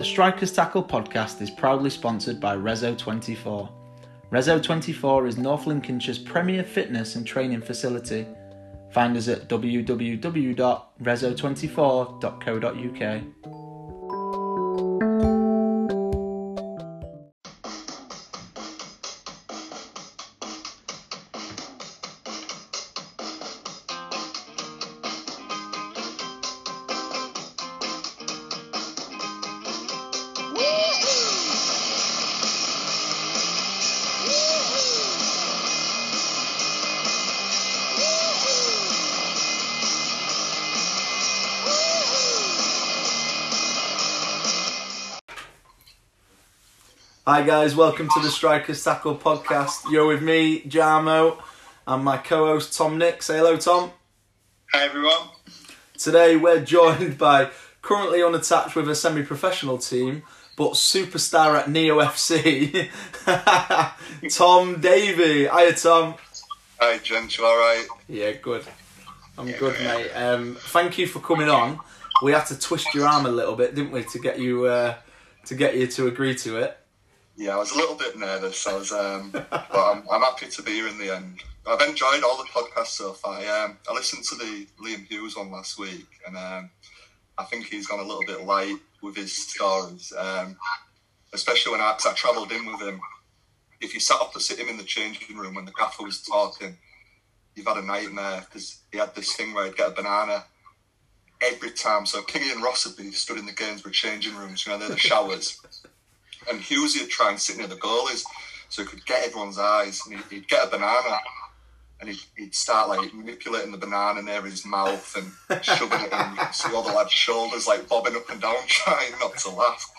The Strikers Tackle podcast is proudly sponsored by Rezo24. Rezo24 is North Lincolnshire's premier fitness and training facility. Find us at www.rezo24.co.uk. Hi guys, welcome to the Strikers Tackle podcast. You're with me, Jarmo, and my co-host Tom Nick. Say hello, Tom. Hi everyone. Today we're joined by currently unattached with a semi-professional team, but superstar at Neo FC, Tom Davie. Hiya, Tom. Hi gents, you alright? Yeah, good. I'm good, mate. Um, thank you for coming on. We had to twist your arm a little bit, didn't we, to get you uh, to get you to agree to it. Yeah, I was a little bit nervous. I was, um, but I'm, I'm happy to be here in the end. I've enjoyed all the podcasts so far. Um, I listened to the Liam Hughes one last week, and um, I think he's gone a little bit light with his stories, um, especially when I, I travelled in with him. If you sat opposite him in the changing room when the gaffer was talking, you've had a nightmare because he had this thing where he'd get a banana every time. So Kingy and Ross would be stood in the Gainsborough changing rooms, you know, they're the showers. And Hughesy would try and sit near the goalies so he could get everyone's eyes. And he'd, he'd get a banana and he'd, he'd start like manipulating the banana near his mouth and shoving it in. You could see all the lads' shoulders like bobbing up and down, trying not to laugh.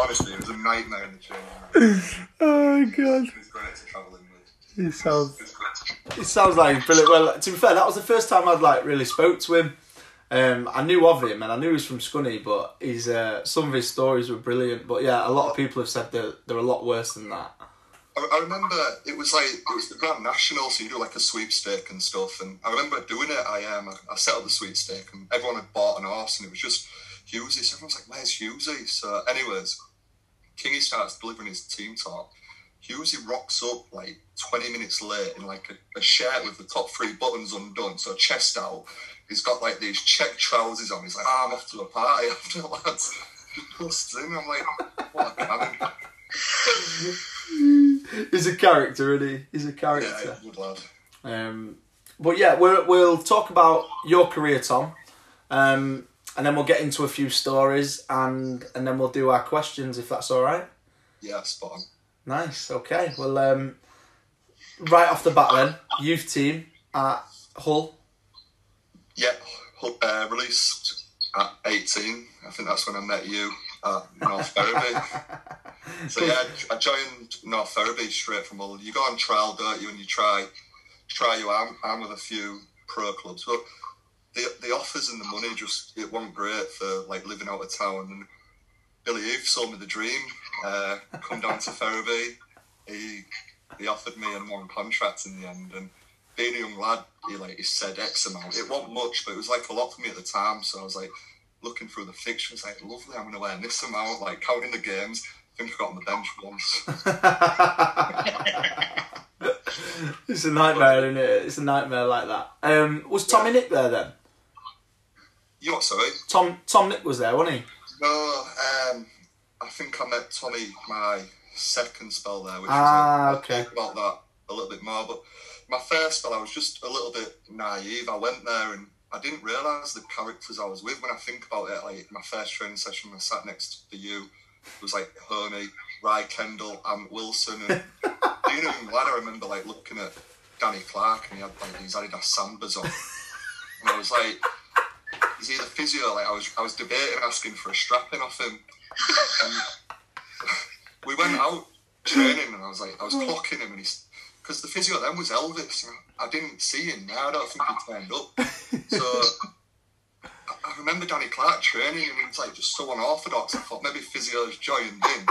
Honestly, it was a nightmare in the changing room. Oh god. It was great to travel in with. He sounds It was great to It sounds like brilliant. Well, to be fair, that was the first time I'd like really spoke to him. Um, I knew of him and I knew he was from Scunny, but his uh, some of his stories were brilliant. But yeah, a lot of people have said that they're a lot worse than that. I, I remember it was like it was the Grand National, so you do like a sweepstake and stuff. And I remember doing it. I um I set up the sweepstake, and everyone had bought an horse, and it was just Hughesy. So everyone's like, "Where's Hughesy?" So, anyways, Kingy starts delivering his team talk. Hughesy rocks up like 20 minutes late in like a, a shirt with the top three buttons undone, so chest out. He's got like these check trousers on. He's like, oh, I'm off to a party after lads. Busts. I'm like, what a cannon. He's a character, isn't he? He's a character. Yeah, good lad. Um, but yeah, we'll, we'll talk about your career, Tom, um, and then we'll get into a few stories, and and then we'll do our questions if that's all right. Yeah, spot on. Nice. Okay. Well, um, right off the bat, then youth team at Hull. Yeah, uh, released at 18. I think that's when I met you at North Ferriby. so yeah, I joined North Ferriby straight from Hull. You go on trial, don't you, and you try try your arm, arm with a few pro clubs. But the the offers and the money just it wasn't great for like living out of town. And Billy Heath sold me the dream. Uh, come down to Ferriby. He he offered me a one contract in the end, and being a young lad, he like he said X amount. It wasn't much, but it was like a lot for me at the time. So I was like looking through the fixtures, like lovely. I'm gonna earn this amount. Like counting the games. I think I got on the bench once. It's a nightmare, isn't it? It's a nightmare like that. Um, was Tommy Nick there then? you what? Sorry. Tom Tom Nick was there, wasn't he? No. Um, I think I met Tommy my second spell there, which Ah, was okay. I'll talk about that a little bit more. But my first spell, I was just a little bit naive. I went there and I didn't realise the characters I was with. When I think about it, like my first training session, I sat next to you. It was like Honey, Rye Kendall, and Wilson, and being a young lad, I remember like looking at Danny Clark and he had like these Adidas Sambas on, and I was like, "Is he the physio?" Like I was, I was debating asking for a strapping off him. And we went out training, and I was like, I was hmm. clocking him, and he's because the physio then was Elvis. and I didn't see him now. I don't think he turned up. So I, remember Danny Clark training, and he was like just so unorthodox. I thought maybe physio's joined in.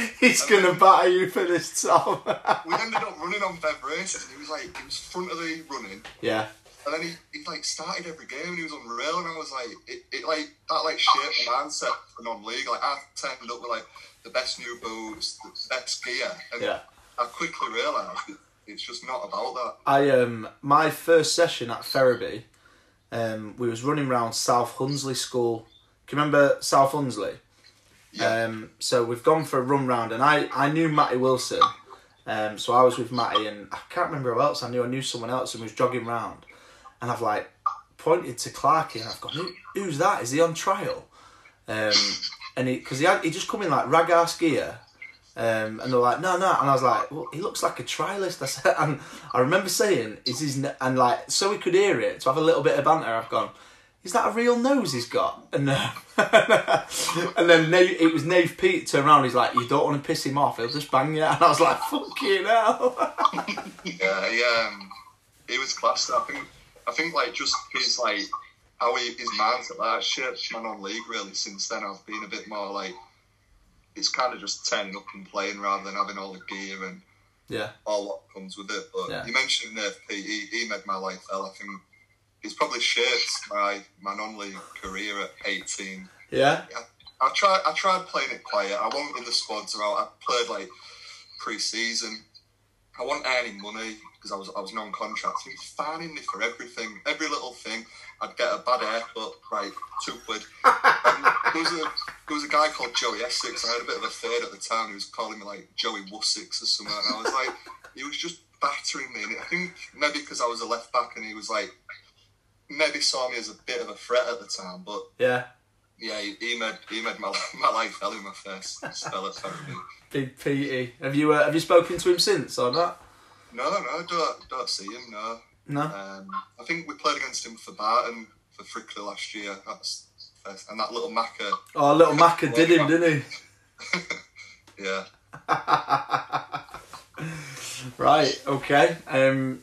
He's gonna batter you for this, Tom. We ended up running on Bev races, and he was like, he was front of the running, yeah. and then he, he like started every game and he was unreal and I was like it, it like that like shaped my mindset for non-league like I turned up with like the best new boots the best gear and Yeah. I quickly realised it's just not about that I um my first session at Ferriby, um we was running around South Hunsley School. Can you remember South Hunsley? yeah Um, so we've gone for a run round, and I, I knew Matty Wilson. Um, so I was with Matty, and I can't remember who else I knew. I knew someone else, and was jogging round, and I've like pointed to Clarky, and I've gone, Who, "Who's that? Is he on trial?" Um, and he because he had he just come in like rag gear. Um, and they're like, no, no, and I was like, well, he looks like a trialist. I said, and I remember saying, is his, and like, so we could hear it to have a little bit of banter. I've gone, is that a real nose he's got? And uh, and then Nave, it was Nave Pete turned around. He's like, you don't want to piss him off. He'll just bang you. And I was like, fucking hell. yeah he, um, he was class I think I think like just his like how he, his mindset like that shaped my non-league really since then I've been a bit more like it's kind of just turning up and playing rather than having all the gear and yeah, all what comes with it. But Yeah. you mentioned Nave Pete, he, he made my life hell. I think he's probably shaped my, my non-league career at 18. yeah, I tried I tried playing it quiet. I wasn't in the squads I played like pre-season. I wasn't earning money because I was I was non-contract. He was fining me for everything, every little thing. I'd get a bad haircut, right, two quid. And there was a there was a guy called Joey Essex. I had a bit of a third at the time. He was calling me like Joey Wussex or something. And I was like, he was just battering me. And I think maybe because I was a left back and he was like, maybe saw me as a bit of a threat at the time, but yeah. yeah, he, he made he made my my life hell in my first spell at Ferriby. Big Petey. Have you uh, have you spoken to him since or not? No, no, don't don't see him. No, No. um, I think we played against him for Barton for Frickley last year. That's first, and that little Macca, Oh, little Macca did him, didn't he? yeah. Right. Okay. Um,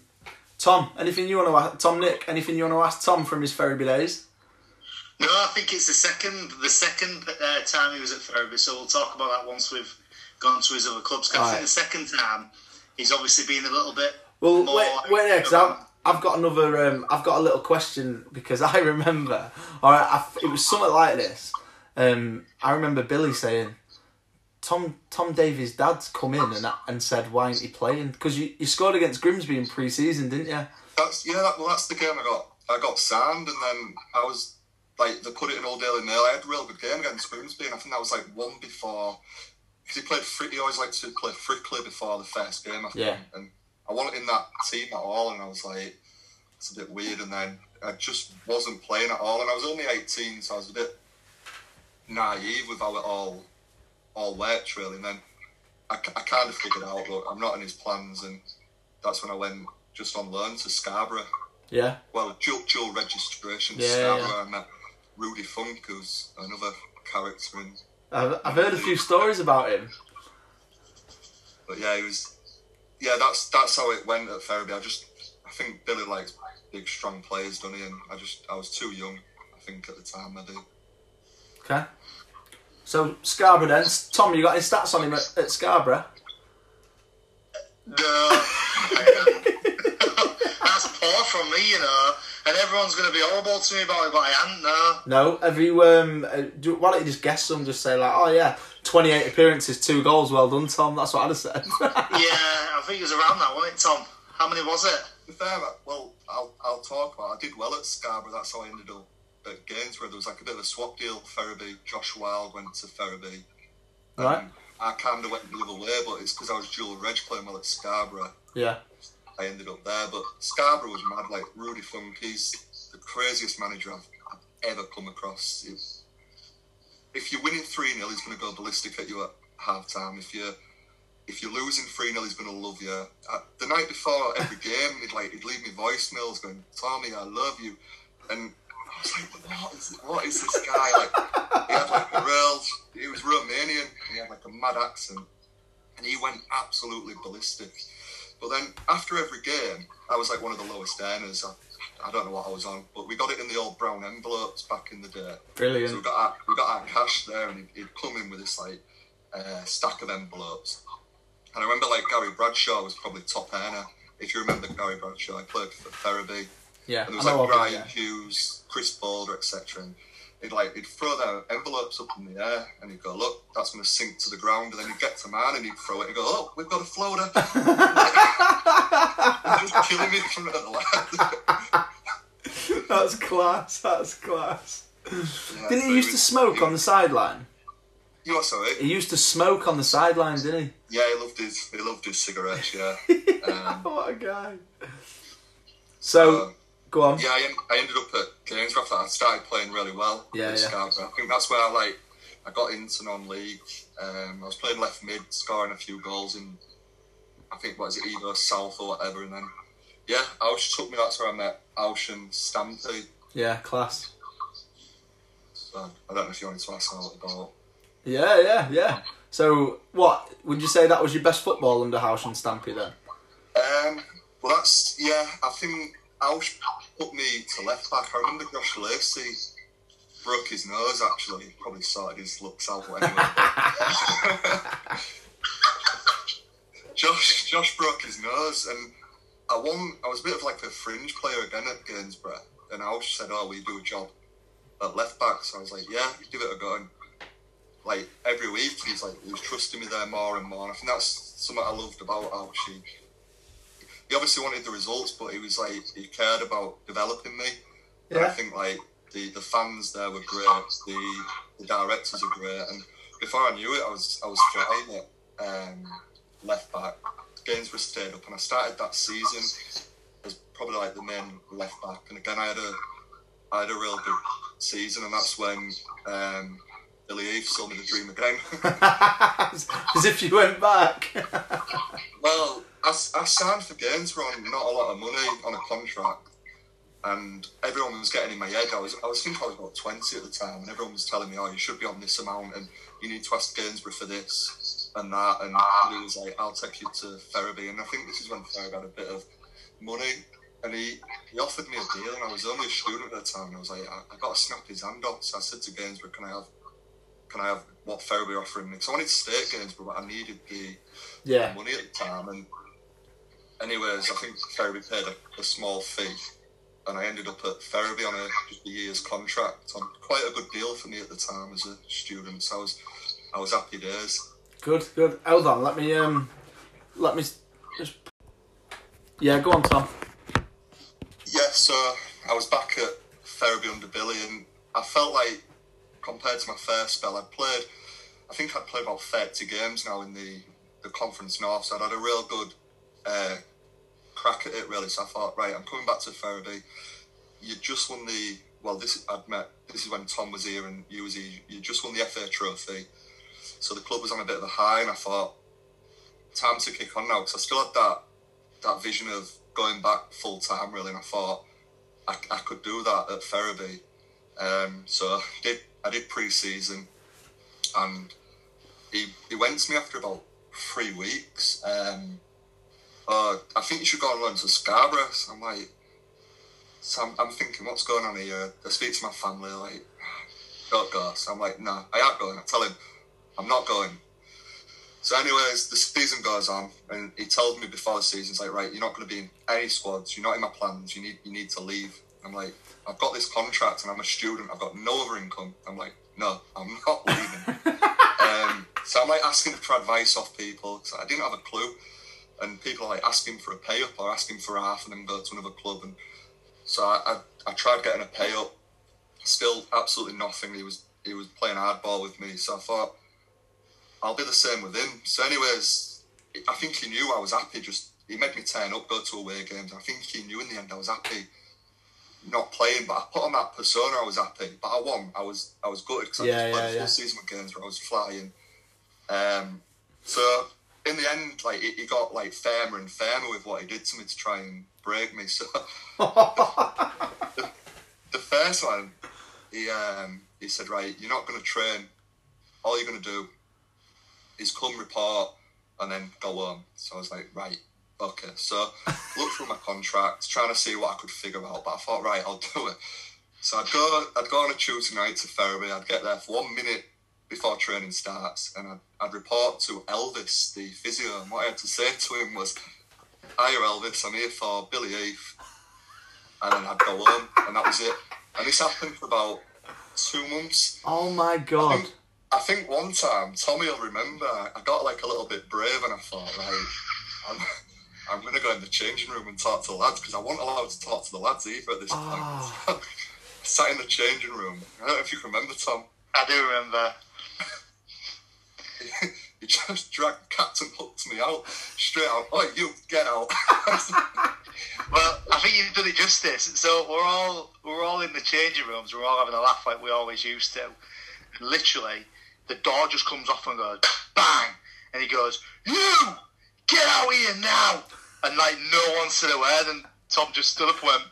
Tom, anything you want to ask? Tom, Nick, anything you want to ask Tom from his Ferriby days? No, I think it's the second the second uh, time he was at Ferriby, so we'll talk about that once we've gone to his other clubs. 'Cause I think the second time he's obviously been a little bit Well, more. wait, wait, yeah, 'cause I've, got another. Um, I've got a little question because I remember. All right, I, it was something like this. Um, I remember Billy saying, "Tom, Tom Davie's dad's come in and and said, why ain't he playing? Because you, you scored against Grimsby in pre-season, didn't you? That's yeah. That, well, that's the game I got. I got signed, and then I was like they put it in all Daily Mail. I had a real good game against Grimsby, and I think that was like one before because he played. Frick, he always liked to play Frickley before the first game. I think. Yeah. And I wasn't in that team at all, and I was like, it's a bit weird. And then I just wasn't playing at all, and I was only eighteen, so I was a bit naive with how it all all worked really. And then I, I kind of figured out, look, I'm not in his plans, and that's when I went just on loan to Scarborough. Yeah. Well, dual, dual registration to Yeah, Scarborough. I met Rudy Funk, who's another character in. I've, I've heard a few stories about him. But yeah, he was. Yeah, that's that's how it went at Ferriby. I just, I think Billy likes big, strong players, doesn't he? And I just, I was too young. I think at the time, maybe. Okay. So Scarborough then, Tom, you got any stats on him at, at Scarborough? No. That's poor from me, you know. And everyone's going to be horrible to me about it, but I am no. No. Have you? Um, uh, do, why don't you just guess some? Just say like, oh yeah, twenty-eight appearances, two goals. Well done, Tom. That's what I'd have said. Yeah, I think it was around that, wasn't it, Tom? How many was it? To be fair, well, I'll, I'll talk about. it. I did well at Scarborough. That's how I ended up at Gainsborough. There was like a bit of a swap deal. Ferriby, Josh Wild went to Ferriby. right. Um, I kind of went the other way, but it's because I was dual reg playing well at Scarborough. Yeah. I ended up there. But Scarborough was mad. Like Rudy Funk, he's the craziest manager I've, I've ever come across. If, if you're winning three 0 he's going to go ballistic at you at half time. If you if you're losing three 0 he's going to love you. Uh, the night before every game, he'd like he'd leave me voicemails going, "Tommy, I love you," and I was like, "What is what is this guy like?" He had like a real. He was Romanian. And he had like a mad accent, and he went absolutely ballistic. But then after every game, I was like one of the lowest earners. I, I don't know what I was on, but we got it in the old brown envelopes back in the day. So we Brilliant. got our, we got our cash there, and he'd, he'd come in with this like uh, stack of envelopes. And I remember like Gary Bradshaw was probably top earner. If you remember Gary Bradshaw, I played for Ferriby. Yeah, And there was I like Brian yeah. Hughes, Chris Boulder, etc. He'd like he'd throw their envelopes up in the air and he'd go, Look, that's gonna sink to the ground and then he'd get to mine and he'd throw it and go, Oh, we've got a floater just killing me from the lad. That's class. That's class. Yeah, Didn't he used to smoke on the sideline? You what, sorry? He used to smoke on the sideline, didn't he? Yeah, he loved his he loved his cigarettes, yeah. Um, what a guy. So, um, go on. Yeah, I, I ended up at after. I started playing really well Yeah, yeah. I think that's where I like I got into non-league. Um, I was playing left mid, scoring a few goals in I think what is it, either South or whatever, and then yeah, Ausch took me. That's where I met Ausch and Stampede. Yeah, class. So I don't know if you wanted to ask all about. Yeah, yeah, yeah. So, what would you say that was your best football under House and Stampy then? Um, well, that's yeah. I think Ausch put me to left back. I remember Josh Lacey broke his nose. Actually, He probably sorted his looks out. Anyway, Josh Josh broke his nose, and I won. I was a bit of like a fringe player again at Gainsborough, and Ausch said, "Oh, we do a job at left back." So I was like, "Yeah, give it a go." And like every week, he's like he was trusting me there more and more. And I think that's something I loved about Ausch. He, obviously wanted the results, but he was like he cared about developing me. And I think like the, the fans there were great, the the directors are great, and before I knew it, I was I was flying at um, left back. Games were stayed up, and I started that season as probably like the main left back. And again, I had a I had a real good season, and that's when um, Billy Heath sold me the dream again. As if you went back. Well, I, I signed for Gainsborough on not a lot of money on a contract, and everyone was getting in my head. I was, I was thinking I was about twenty at the time, and everyone was telling me, "Oh, you should be on this amount, and you need to ask Gainsborough for this and that." And he was like, "I'll take you to Ferriby," and I think this is when Ferriby had a bit of money, and he, he offered me a deal, and I was only a student at the time, and I was like, "I, I got to snap his hand off." So I said to Gainsborough, "Can I have, can I have what Ferriby are offering me?" Because I wanted to stay at Gainsborough, but I needed the yeah. money at the time. And anyways, I think Ferriby paid a, a small fee, and I ended up at Ferriby on a, just a year's contract on quite a good deal for me at the time as a student. So I was I was happy days. Good, good. Hold on, let me um, let me just. Yeah, go on, Tom. Yeah, so I was back at Ferriby under Billy, and I felt like compared to my first spell, I'd played. I think I'd played about thirty games now in the the Conference North, so I'd had a real good uh, crack at it really. So I thought, right, I'm coming back to Ferriby. You just won the well. This I'd met. This is when Tom was here and you was here. You just won the FA Trophy, so the club was on a bit of a high, and I thought, time to kick on now because I still had that that vision of going back full time really, and I thought I, I could do that at Ferriby. Um, so I did I did pre-season, and he he went to me after about three weeks. Um, uh, I think you should go on loan to Scarborough. So I'm like, so I'm, I'm thinking, what's going on here? I speak to my family, like, don't go. So I'm like, no, I ain't going. I tell him, I'm not going. So, anyways, the season goes on, and he told me before the season, he's like, right, you're not going to be in any squads. You're not in my plans. You need you need to leave. I'm like, I've got this contract, and I'm a student. I've got no other income. I'm like, no, I'm not leaving. um, so I'm like asking for advice off people. So I didn't have a clue, and people are like asking for a pay up or asking for half, and then go to another club. And so I, I, I tried getting a pay up. Still, absolutely nothing. He was he was playing hardball with me. So I thought. I'll be the same with him. So, anyways, I think he knew I was happy. Just he made me turn up, go to away games. I think he knew in the end I was happy not playing, but I put on that persona. I was happy, but I won. I was I was gutted because I Yeah, just played yeah, full season with games where I was flying. Um, so in the end, like he, he got like firmer and firmer with what he did to me to try and break me. So the, the first one, he um, he said, right, you're not going to train. All you're going to do is come report and then go home. So I was like, right, okay. So looked through my contract, trying to see what I could figure out. But I thought, right, I'll do it. So I'd go, I'd go on a Tuesday night to Ferriby. I'd get there for one minute before training starts, and I'd, I'd report to Elvis, the physio. And what I had to say to him was, "Hiya, Elvis. I'm here for Billy Heath. and then I'd go home, and that was it. And this happened for about two months. Oh my I god. think, I think one time, Tommy will remember, I got like a little bit brave and I thought, right, I'm, I'm going to go in the changing room and talk to the lads because I wasn't allowed to talk to the lads either at this Ah. point. Sat in the changing room. I don't know if you can remember, Tom. I do remember. he just dragged Captain hooked me out straight out. Oh, you get out. Well, I think you've done it justice. So we're all we're all in the changing rooms. We're all having a laugh like we always used to. And literally, the door just comes off and goes bang, and he goes, "You get out here now!" And like no one said a word, and Tom just stood up and went,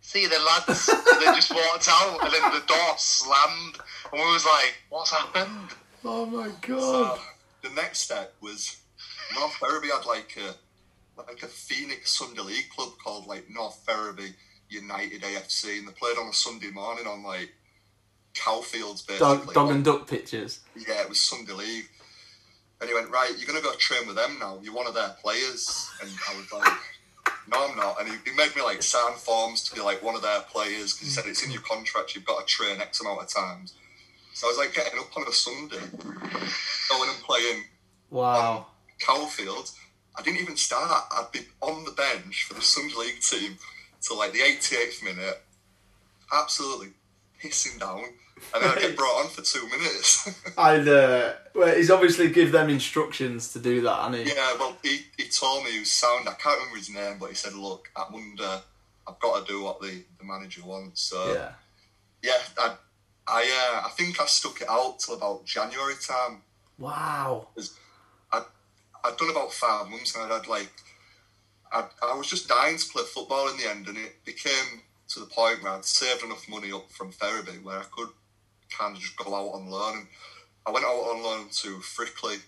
"See you then, lads." and then just walked out, and then the door slammed, and we was like, "What's happened?" Oh my god. Uh, the next step was North Ferriby had like a like a Phoenix Sunday League club called like North Ferriby United AFC, and they played on a Sunday morning on like Cowfields basically. Dog, dog and duck pictures. Yeah, it was Sunday League. And he went, right, you're going to go train with them now. You're one of their players. And I was like, no, I'm not. And he, he made me like sign forms to be like one of their players because he said it's in your contract. You've got to train X amount of times. So I was like getting up on a Sunday, going and playing Wow. Cowfield. I didn't even start. I'd be on the bench for the Sunday League team till like the 88th minute, absolutely pissing down. And then I get brought on for two minutes. I'd, uh, well, he's obviously give them instructions to do that, hasn't he? Yeah, well, he, he told me he was sound. I can't remember his name, but he said, "Look, I'm under. I've got to do what the, the manager wants." So Yeah. yeah, I I, uh, I think I stuck it out till about January time. Wow. I I'd done about five months, and I'd had like I I was just dying to play football in the end, and it became to the point where I'd saved enough money up from Ferriby where I could kind of just go out on loan. And I went out on loan to Frickley,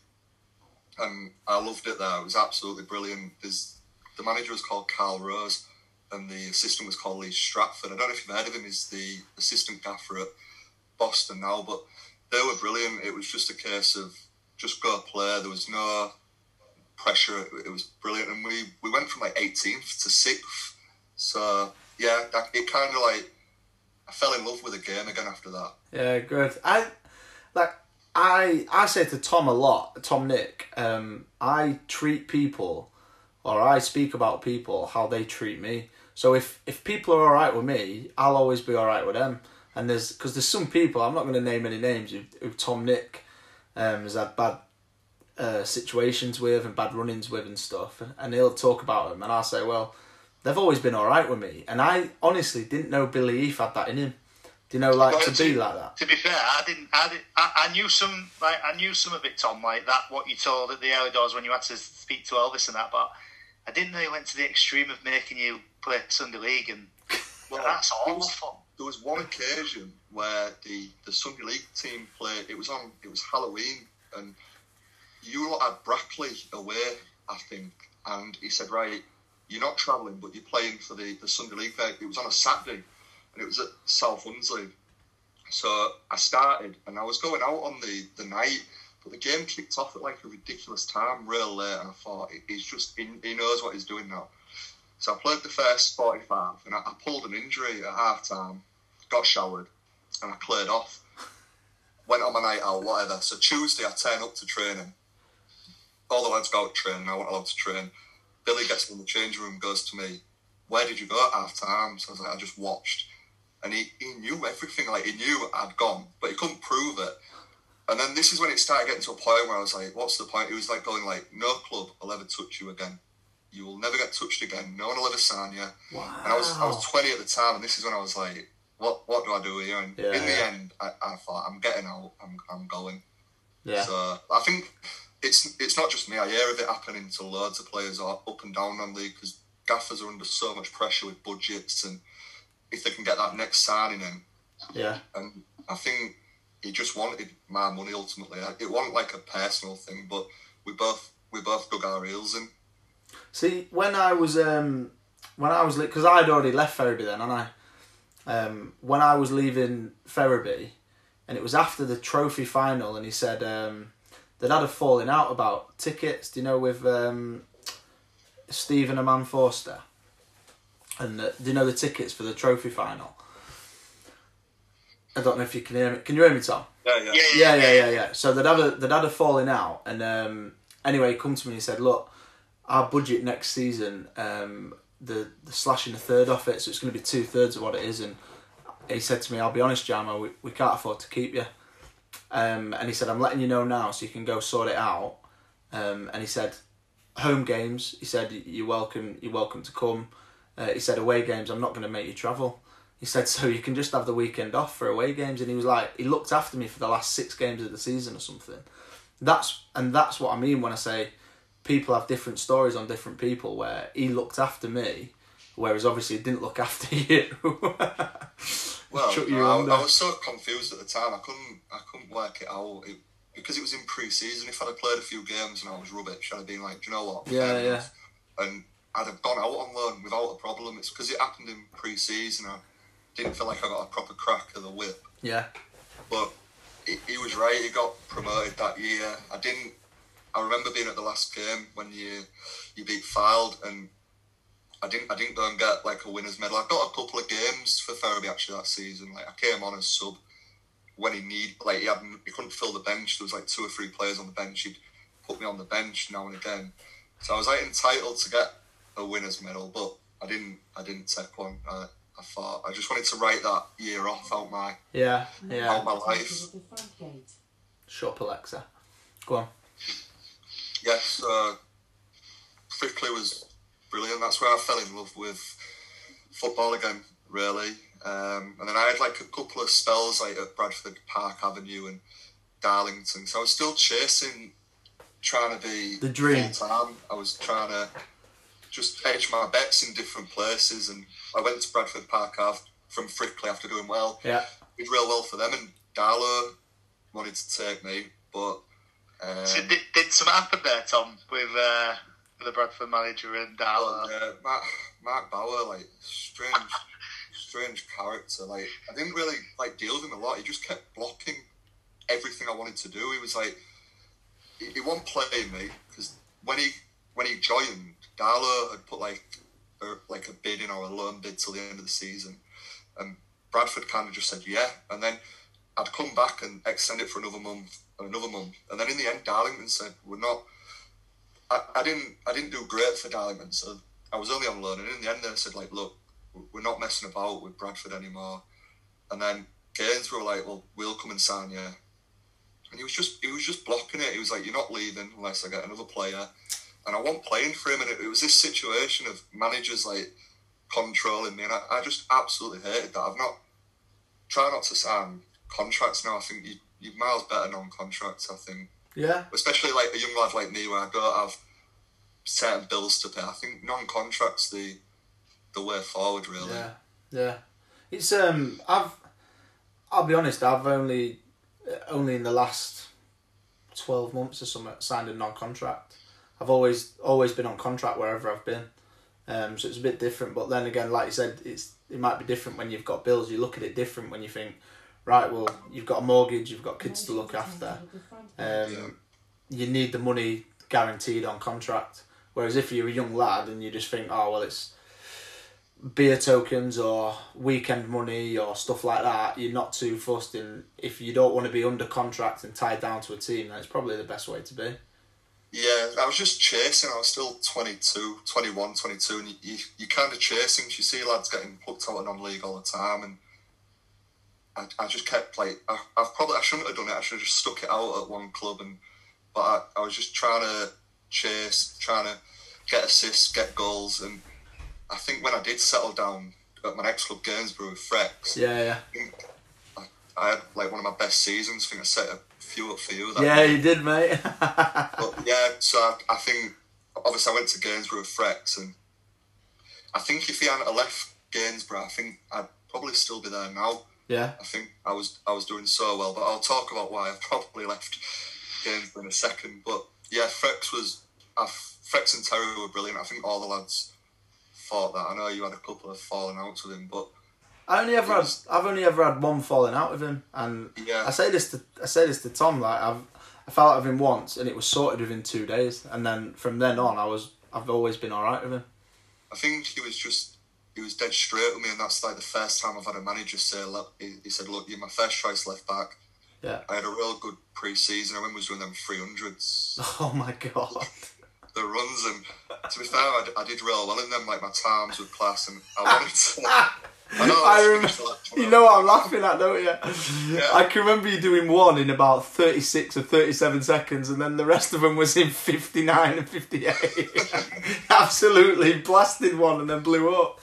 and I loved it there. It was absolutely brilliant. There's, the manager was called Carl Rose, and the assistant was called Lee Stratford. I don't know if you've heard of him. He's the assistant gaffer at Boston now, but they were brilliant. It was just a case of just go play. There was no pressure. It, it was brilliant, and we we went from like 18th to sixth. So yeah, it kind of like I fell in love with the game again after that. Yeah, good. I like I I say to Tom a lot, Tom Nick, um, I treat people or I speak about people how they treat me. So if if people are all right with me, I'll always be all right with them. And there's because there's some people I'm not going to name any names who, Tom Nick um, has had bad uh, situations with and bad run-ins with and stuff, and he'll talk about them, and I'll say, well, they've always been all right with me, and I honestly didn't know Billy Heath had that in him. Do you know, like to be like that? To be fair, I didn't. I, did, I, I knew some. Like I knew some of it, Tom. Like that, what you told at the early doors when you had to speak to Elvis and that. But I didn't know you went to the extreme of making you play Sunday League, and Well, that's awful. There was one occasion where the, the Sunday League team played. It was on. It was Halloween, and you lot had Brackley away, I think. And he said, "Right, you're not travelling, but you're playing for the, the Sunday League fair." It was on a Saturday, and it was at South Hunsley. So I started, and I was going out on the, the night, but the game kicked off at like a ridiculous time, real late, and I thought "He- he's just he, he knows what he's doing now. So I played the first 45 and I, I pulled an injury at half time, got showered, and I cleared off. Went on my night out, whatever. So Tuesday I turn up to training. All the lads go out training, I wasn't allowed to train. Billy gets in the changing room, goes to me, Where did you go at half time? So I was like, I just watched. And he, he knew everything, like he knew I'd gone, but he couldn't prove it. And then this is when it started getting to a point where I was like, What's the point? He was like going like, No club will ever touch you again. You will never get touched again. No one will ever sign you. Wow. And I was I was 20 at the time, and this is when I was like, what what do I do here? And Yeah, in the yeah. end, I, I thought I'm getting out. I'm I'm going. yeah. So I think it's it's not just me. I hear of it happening to loads of players are up and down on league because gaffers are under so much pressure with budgets, and if they can get that next signing in, yeah. and I think he just wanted my money ultimately. It wasn't like a personal thing, but we both we both dug our heels in. See, when I was um, when I was because I'd already left Ferriby then, and I um, when I was leaving Ferriby, and it was after the trophy final, and he said um, they'd had a falling out about tickets. Do you know with um, Stephen and Man Forster? and uh, do you know the tickets for the trophy final? I don't know if you can hear me. Can you hear me, Tom? Yeah, yeah. Yeah, Yeah, yeah, yeah, yeah. So they'd had a they'd had a falling out, and um, anyway, he come to me and he said, "Look, our budget next season, um, the the slashing a third off it, so it's going to be two thirds of what it is." And he said to me, "I'll be honest, Jamo, we, we can't afford to keep you." Um, and he said, "I'm letting you know now, so you can go sort it out." Um, and he said, "Home games," he said, "You're welcome. You're welcome to come." Uh, he said, "Away games, I'm not going to make you travel." He said, "So you can just have the weekend off for away games." And he was like, he looked after me for the last six games of the season or something. That's and that's what I mean when I say people have different stories on different people. Where he looked after me, whereas obviously he didn't look after you. Well, I. I was so confused at the time. I couldn't, I couldn't work it out. It, because it was in pre-season. If I'd have played a few games and I was rubbish, I'd have been like, Do you know what? Yeah, yeah. And I'd have gone out on loan without a problem. It's because it happened in pre-season. I didn't feel like I got a proper crack of the whip. yeah, But he, he was right. He got promoted that year. I didn't. I remember being at the last game when you you beat Fylde, and I didn't. I didn't go and get like a winners medal. I got a couple of games for Ferriby actually that season. Like I came on as sub when he need. Like he hadn't. He couldn't fill the bench. There was like two or three players on the bench. He'd put me on the bench now and again. So I was like entitled to get a winners medal, but I didn't. I didn't take one. I, I thought I just wanted to write that year off out my yeah, yeah. out my life. Shut up, Alexa. Go on. yes, uh, Frickley was brilliant. That's where I fell in love with football again, really. Um, and then I had like a couple of spells like at Bradford Park Avenue and Darlington. So I was still chasing, trying to be The dream. full time. I was trying to just edge my bets in different places. And I went to Bradford Park Ave from Frickley after doing well. Yeah, Did real well for them, and Darlow wanted to take me, but. Um, So did, did something happen there, Tom, with uh, the Bradford manager Darlow? Yeah, Mark, Mark Bower, like strange, strange character. Like I didn't really like deal with him a lot. He just kept blocking everything I wanted to do. He was like, he, he wasn't play me because when he when he joined, Darlow had put like a, like a bid in or a loan bid till the end of the season, and Bradford kind of just said yeah, and then I'd come back and extend it for another month, and another month, and then in the end, Darlington said we're not. I, I didn't I didn't do great for Darlington, so I was only on loan, and in the end, they said like, look, we're not messing about with Bradford anymore, and then Gainsborough were like, well, we'll come and sign you, and he was just he was just blocking it. He was like, you're not leaving unless I get another player, and I wasn't playing for him, and it, it was this situation of managers like controlling me, and I, I just absolutely hated that. I've not try not to sign contracts now. I think you you miles better non-contracts. I think yeah, especially like a young lad like me where I don't have certain bills to pay. I think non-contracts the the way forward really. yeah, yeah. It's um, I've, I'll be honest, I've only, only in the last twelve months or something signed a non-contract. I've always always been on contract wherever I've been, um, so it's a bit different. But then again, like you said, it's it might be different when you've got bills. You look at it different when you think, right, well, you've got a mortgage, you've got kids to look after. Um, you need the money guaranteed on contract. Whereas if you're a young lad and you just think, oh well, it's beer tokens or weekend money or stuff like that, you're not too fussed. And if you don't want to be under contract and tied down to a team, then it's probably the best way to be. Yeah, I was just chasing. I was still 22, 21, 22, and you, you, you're kind of chasing. You see lads getting plucked out of non-league all the time, and I, I just kept like I, I've probably I shouldn't have done it. I should have just stuck it out at one club, and but I, I was just trying to chase, trying to get assists, get goals, and I think when I did settle down at my next club, Gainsborough with Frex, Yeah, yeah, I, I, had like one of my best seasons. I think I set a few up for you. That yeah. year. You did, mate. But yeah, so I, I think obviously I went to Gainsborough with Frex, and I think if he hadn't left Gainsborough, I think I'd probably still be there now. Yeah, I think I was I was doing so well, but I'll talk about why I probably left games in a second. But yeah, Frex was uh, Frex and Terry were brilliant. I think all the lads thought that. I know you had a couple of falling outs with him, but I only ever had I've only ever had one falling out with him, and Yeah. I say this to I say this to Tom like I've I fell out of him once and it was sorted within two days, and then from then on I was I've always been all right with him. I think he was just he was dead straight with me, and that's like the first time I've had a manager say, look, he, he said, look, you're my first choice left back. Yeah. I had a real good pre-season. I remember was doing them 300s, Oh my god. the runs, and to be fair, I, I did real well in them. Like my times were class, and I wanted to. I know. I remember. You know what I'm laughing at, don't you? Yeah. I can remember you doing one in about 36 or 37 seconds, and then the rest of them was in 59 and 58. Absolutely blasted one and then blew up.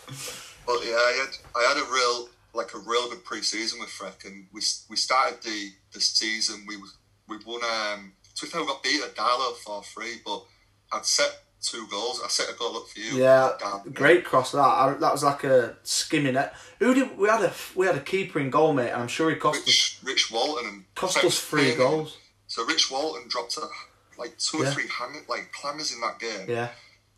But yeah, I had I had a real like a real good pre-season with Freck, and we we started the the season. We we won. Um, to be fair, we got beat at Darlow four three, but I'd set two goals. I set a goal up for you. Yeah, Down- great cross that. I, that was like a skimming it. Who did we had a we had a keeper in goal, mate, and I'm sure he cost us Rich, Rich Walton and cost us three came goals. So Rich Walton dropped a, like two or three hang, like clangers in that game. Yeah,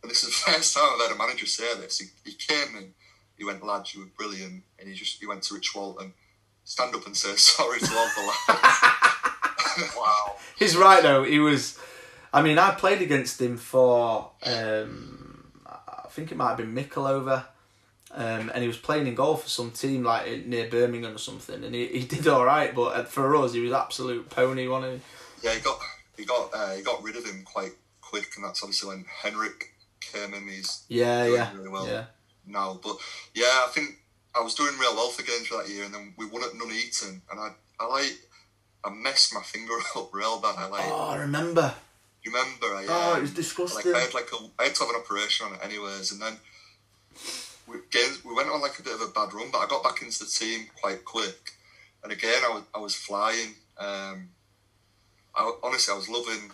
And this is the first time I've had a manager say this. He, he came in, he went, lads, you were brilliant. And he just he went to Rich Walton, stand up and say sorry to all the lads. Wow. he's right though. He was. I mean, I played against him for. Um, I think it might have been Mickleover. Um, and he was playing in goal for some team like near Birmingham or something, and he, he did all right. But uh, for us, he was absolute pony, wasn't he? yeah, he got he got uh, he got rid of him quite quick, and that's obviously when Henrik came in. He's Yeah, doing yeah, really well yeah. now. But yeah, I think I was doing real well for games for that year, and then we won at Nuneaton, and I I like I messed my finger up real bad. I like Oh, I remember. You remember I Oh, um, it was like. I had like a I had to have an operation on it anyways, and then we games we went on like a bit of a bad run, but I got back into the team quite quick, and again I was I was flying. Um, I honestly I was loving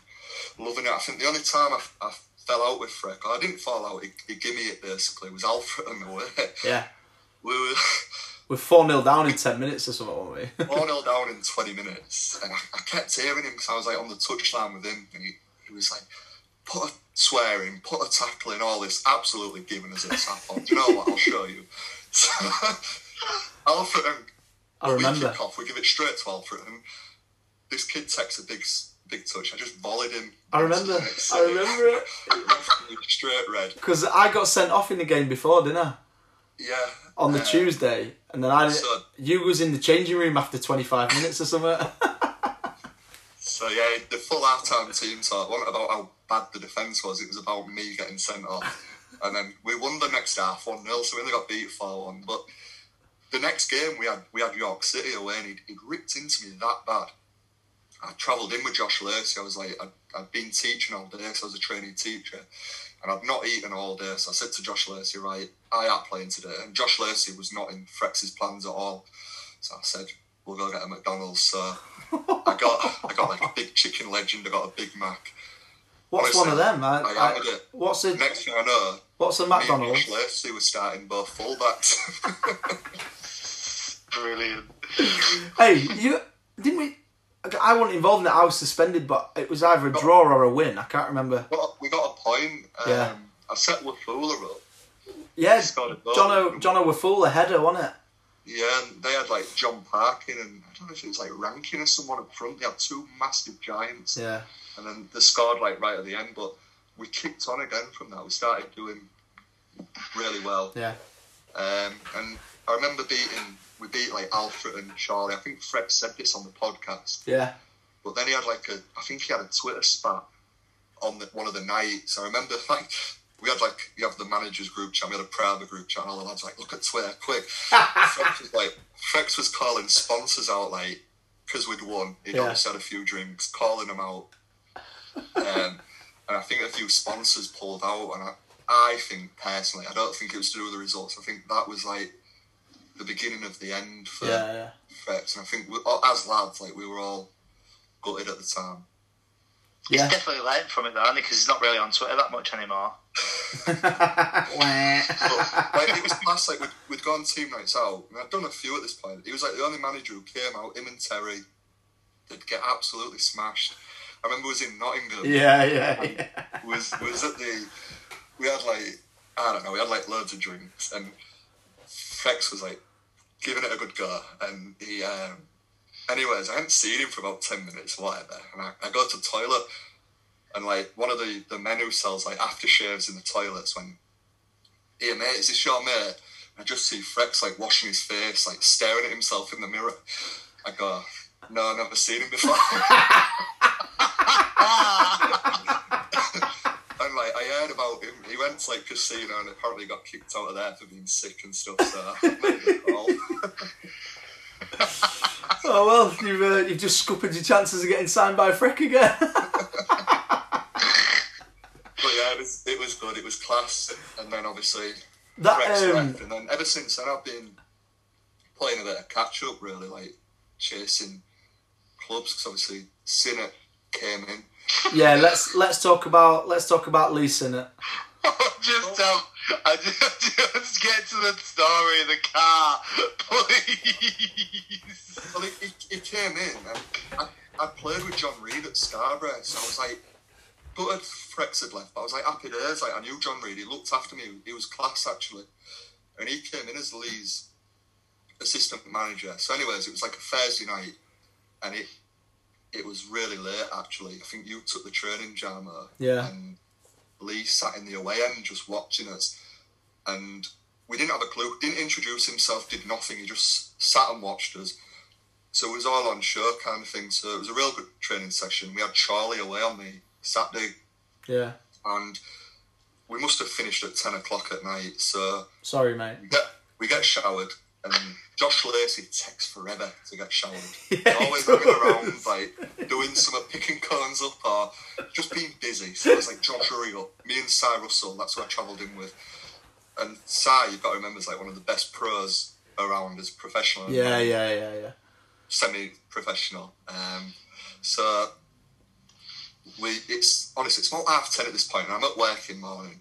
loving it. I think the only time I, I fell out with Freck, I didn't fall out. He, he gave me it basically. It was Alfreton on the way. Yeah, We were we're four 0 down in ten minutes or something, weren't we? one 0 down in twenty minutes, and I, I kept hearing him because I was like on the touchline with him, and he, he was like, "Put a swearing, put a tackle in, all this, absolutely giving us a tap on." Do you know what? I'll show you. So, Alfreton, and I we remember. kick off, we give it straight to Alfreton, and this kid takes a big, big touch. I just volleyed him. I remember. next I remember it straight red. because I got sent off in the game before, didn't I? Yeah. On the uh, Tuesday, and then I so- you was in the changing room after twenty five minutes or something. So yeah, the full half-time team talk wasn't about how bad the defence was. It was about me getting sent off, and then we won the next half one 0 So we only got beat four one. But the next game we had we had York City away, and he'd, he'd ripped into me that bad. I travelled in with Josh Lacey. I was like, I'd, I'd been teaching all day, so I was a training teacher, and I'd not eaten all day. So I said to Josh Lacey, right, I am playing today, and Josh Lacey was not in Frex's plans at all. So I said, we'll go get a McDonald's. So I got I got like a big chicken legend. I got a Big Mac. What's Honestly, one of them? I, I I- it. what's the Next thing I know, what's a me and McDonald's? Lacey was starting both fullbacks. Brilliant. Hey, you didn't we? I wasn't involved in it. I was suspended, but it was either a draw or a win. I can't remember. We got a point. Um, Yeah. I set Wafula up. Yeah, Scored a goal. John O, John O'Waful, a header, wasn't it? Yeah, and they had like John Parkin and I don't know if it was like Rankin or someone up front. They had two massive giants. Yeah, and then they scored like right at the end. But we kicked on again from that. We started doing really well, yeah. um, and I remember beating. We beat like Alfreton and Charlie. I think Fred said this on the podcast, Yeah, but then he had like a. I think he had a Twitter spat on the, one of the nights. I remember like. We had like you have the managers group chat, we had a private group chat, and all the lads like, look at Twitter, quick. Frex was like, Frex was calling sponsors out like because we'd won. He'd Yeah. obviously had a few drinks, calling them out. Um, and I think a few sponsors pulled out, and I, I think personally, I don't think it was to do with the results. I think that was like the beginning of the end for yeah, yeah. Frex, and I think we, as lads, like we were all gutted at the time. Yeah. He's definitely learned from it though, because he's not really on Twitter that much anymore. But like, it was class. Like we'd, we'd gone team nights out, and I'd done a few at this point. He was like the only manager who came out. Him and Terry, they'd get absolutely smashed. I remember was in Nottingham. yeah, yeah, yeah. Was was at the. We had like I don't know. We had like loads of drinks, and Fex was like giving it a good go, and he. Um, anyways, I hadn't seen him for about ten minutes, whatever, and I, I go to the toilet. And like one of the, the men who sells like aftershaves in the toilets when, here mate, is this your mate? I just see Frex like washing his face, like staring at himself in the mirror. I go, no, I've never seen him before. and like I heard about him, he went to like casino and apparently got kicked out of there for being sick and stuff. So I made the call. Oh well, you've uh, you've just scuppered your chances of getting signed by Freck again. But yeah, it was it was good. It was class. And then obviously that Frex um, left, and then ever since then I've been playing a bit of catch up, really, like chasing clubs. Because obviously Sinnott came in. yeah, let's let's talk about let's talk about Lee Sinnott. just um, I just, just get to the story of the car, please. Well, he, he, he came in, and I, I played with John Reed at Scarborough, so I was like, gutted Frex had left, but I was like happy days. Like I knew John Reed, he looked after me. He was class actually, and he came in as Lee's assistant manager. So, anyways, it was like a Thursday night, and it it was really late actually. I think you took the training Jamo, Yeah. and Lee sat in the away end just watching us, and we didn't have a clue. Didn't introduce himself, did nothing. He just sat and watched us. So it was all on show kind of thing. So it was a real good training session. We had Charlie away on the Saturday, Yeah. and we must have finished at ten o'clock at night. So Sorry, mate. we get we get showered, and Josh Lacey takes forever to get showered. Yeah, Always does. around, like doing some picking cones up or just being busy. So it's like Josh hurry up. Me and Cy Russell, that's who I travelled in with. And Cy, you've got to remember, is like one of the best pros around as professional. Yeah, yeah, yeah, yeah. semi-professional. Um, so we, it's honestly, it's about half ten at this point, and I'm at work in the morning,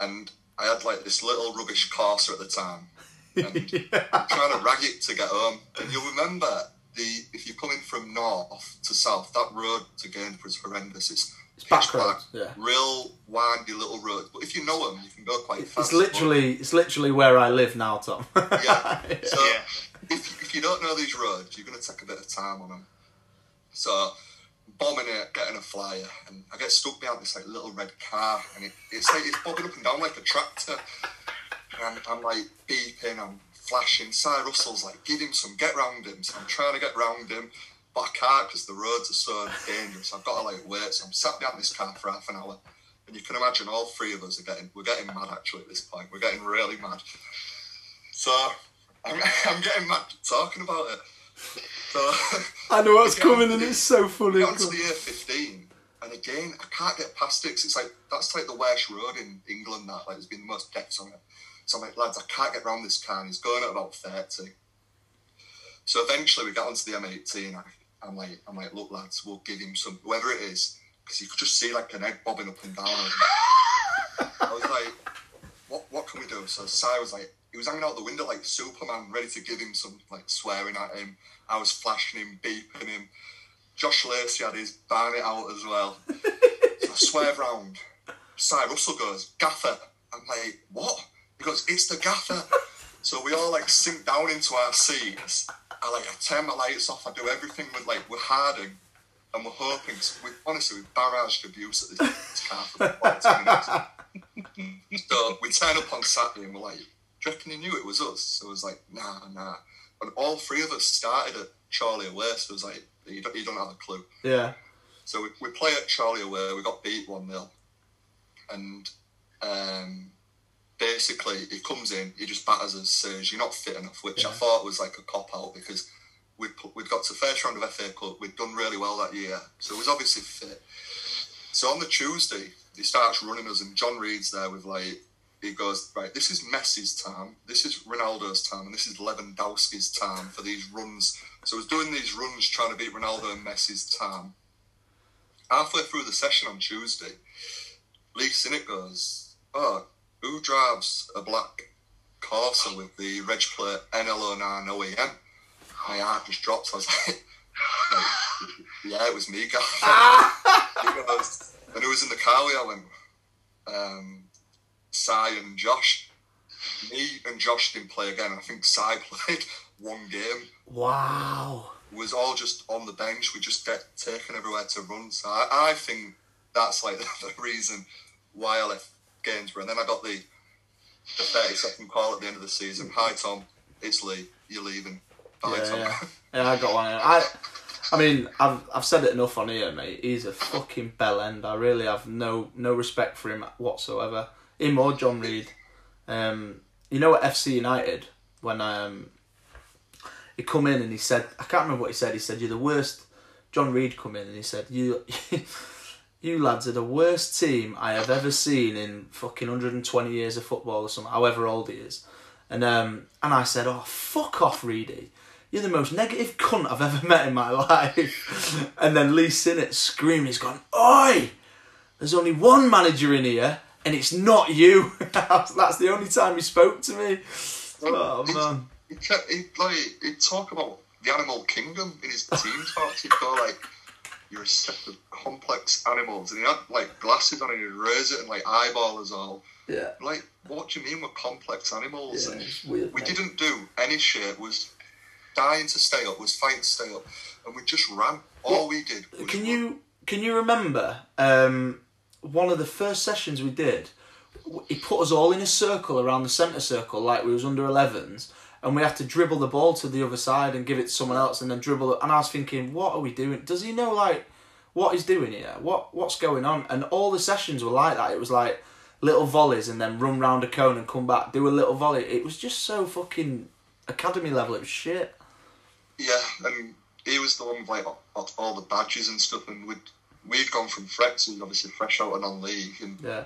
and I had like this little rubbish Corsa at the time, and I'm trying to rag it to get home. And you'll remember the if you're coming from north to south, that road to Gainsborough is horrendous. It's, It's back pitch roads, yeah. real windy little road. But if you know them, you can go quite fast. It's literally it's literally where I live now, Tom. Yeah. So Yeah. if, if you don't know these roads, you're going to take a bit of time on them. So bombing it, getting a flyer, and I get stuck behind this like little red car, and it, it's like it's bobbing up and down like a tractor. And I'm, I'm like beeping, I'm flashing. Cy Russell's like, give him some, get round him. So I'm trying to get round him, but I can't because the roads are so dangerous. I've got to like wait. So I'm sat behind this car for half an hour. And you can imagine all three of us are getting, we're getting mad actually at this point. We're getting really mad. So I'm, I'm getting mad talking about it. So I know what's coming, and it's so funny. we got to the A15, and again, I can't get past it 'cause it's like that's like the worst road in England. That like there's been the most deaths on it. So I'm like, lads, I can't get round this car. And he's going at about 30. So eventually, we got onto the M18. I, I'm like, I'm like, look, lads, we'll give him some, whoever it is, because you could just see like an egg bobbing up and down. I was like, what, what can we do? So Si was like, he was hanging out the window like Superman, ready to give him some, like swearing at him. I was flashing him, beeping him. Josh Lacey had his ban it out as well. so I swerve round. Si Russell goes, Gaffer. I'm like, what? He goes, it's the gaffer. So we all like sink down into our seats. I like I turn my lights off. I do everything with like we're harding and we're hoping. So we honestly we barraged abuse at this, this car for about 20 minutes. So we turn up on Saturday and we're like, do you reckon he knew it was us? So it was like, nah, nah. And all three of us started at Chorley Away, so it was like, you don't, you don't have a clue. Yeah, So we, we play at Chorley Away, we got beat 1 0. And um, basically, he comes in, he just batters us, says, You're not fit enough, which I thought was like a cop out because we'd, put- we'd got to first round of FA Cup, we'd done really well that year. So it was obviously fit. So on the Tuesday, he starts running us, and John Reed's there with like, he goes, right, this is Messi's time, this is Ronaldo's time, and this is Lewandowski's time for these runs. So was doing these runs trying to beat Ronaldo and Messi's time. Halfway through the session on Tuesday, Lee Sinnott goes, oh, who drives a black Corsa with the reg plate NL09 OEM? My heart just dropped. I was like, yeah, it was me, guy. he goes, and who was in the car with? I went, um, Cy and Josh. Me and Josh didn't play again. I think Cy played one game. wow. It was all just on the bench. We just get taken everywhere to run. So I, I think that's like the reason why I left Gainsborough. And then I got the the 30 second call at the end of the season. Hi, Tom. It's Lee. You're leaving. Bye, Yeah, Tom. yeah. yeah, I got one. I, I mean, I've I've said it enough on here, mate. He's a fucking bell end. I really have no no respect for him whatsoever. Him or John Reed. Um, you know at FC United when um, he come in and he said, I can't remember what he said. He said, "You're the worst." John Reed come in and he said, "You." You lads are the worst team I have ever seen in fucking 120 years of football or something, however old he is. And um, and I said, oh, fuck off, Reedy. You're the most negative cunt I've ever met in my life. and then Lee Sinnott screaming, he's gone, Oi! There's only one manager in here, and it's not you. That's the only time he spoke to me. Oh, man. He kept, he, like, he'd talk about the animal kingdom in his team talks. He'd go like, "You're a set of complex animals," and he had like glasses on and he'd raise it and like eyeball us all. Yeah. Like, what do you mean we're complex animals? Yeah, and weird, we mate. didn't do any shit. Was dying to stay up. Was fighting to stay up, and we just ran. All we did. Can run. you can you remember um, one of the first sessions we did? He put us all in a circle around the centre circle, like we was under 11s, and we had to dribble the ball to the other side and give it to someone else, and then dribble it. And I was thinking, what are we doing? Does he know like what he's doing here? What what's going on? And all the sessions were like that. It was like little volleys and then run round a cone and come back, do a little volley. It was just so fucking academy level. It was shit. Yeah, and he was the one with like all, all the badges and stuff, and we'd we'd gone from Frex, who's obviously fresh out of non-league, and Yeah.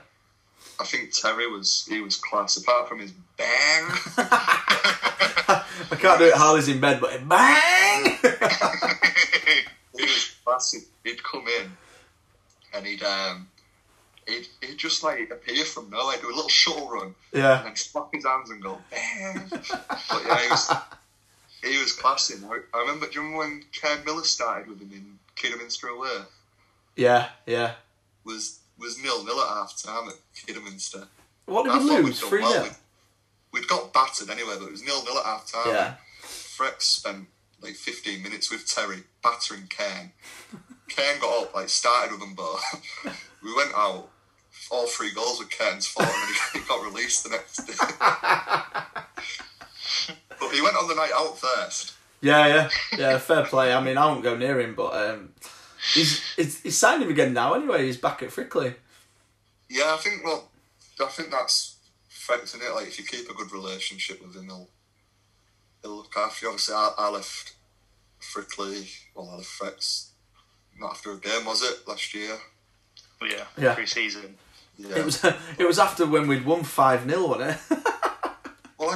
I think Terry was he was class. Apart from his bang, I can't do it. Harley's in bed, but bang. he was class. He'd, come in, and he'd um, he'd, he'd just like appear from nowhere, do a little shuttle run, yeah. and then slap his hands and go bang. but yeah, he was he was classy. I, I remember. Do you remember when Ken Miller started with him in Kidderminster away? Yeah, yeah. Was was nil nil at half time at Kidderminster. What did I we thought lose? 3 well. 0? We'd, we'd got battered anyway, but it was nil nil at half time. Yeah. Frex spent like 15 minutes with Terry battering Ken. Ken got up, like started with them both. we went out, all three goals with Ken's fault, and he, he got released the next day. but he went on the night out first. Yeah, yeah. Yeah, fair play. I mean, I won't go near him, but um, he's, he's, he's signed him again now anyway. He's back at Frickley. Yeah, I think well, I think that's Frex in it. Like if you keep a good relationship with him, he'll he'll look after you. Obviously, I, I left Frickley. Well, I left Frex not after a game, was it last year? Yeah, Yeah. pre-season. Yeah. It was it was after when we'd won 5 0, wasn't it? Well,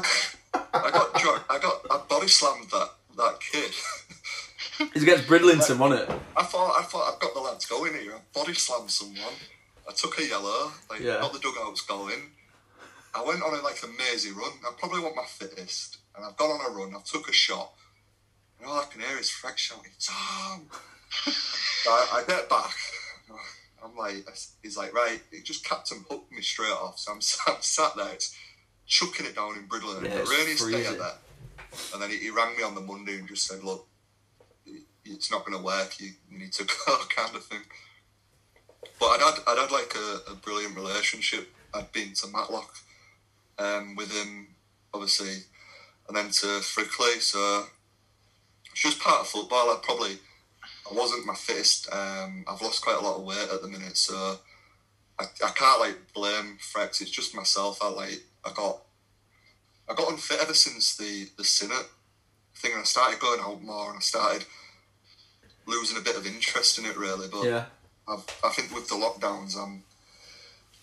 I, I got drunk. I got I body slammed that that kid. It's against Bridlington, wasn't it? I thought I thought I've got the lads going here. I body slammed someone. I took a yellow. Like Yeah. got the dugouts going. I went on a like a mazy run. I probably want my fittest, and I've gone on a run. I've took a shot, and all I can hear is Freck shouting, "Tom!" So I, I get back. I'm like, he's like, right. He just captain hooked me straight off. So I'm, I'm sat there, it's chucking it down in Bridlington. Yeah, the rainiest day freezing. ever. And then he, he rang me on the Monday and just said, look, it- it's not going to work. You, you need to go, kind of thing. But I'd had, I'd had like a, a brilliant relationship. I'd been to Matlock um, with him, obviously, and then to Frickley. So it's just part of football. I probably I wasn't my fittest. Um, I've lost quite a lot of weight at the minute, so I, I can't like blame Frex. It's just myself. I like I got I got unfit ever since the the Sinnott thing. and I started going out more, and I started losing a bit of interest in it really. But Yeah. I've, I think with the lockdowns, I'm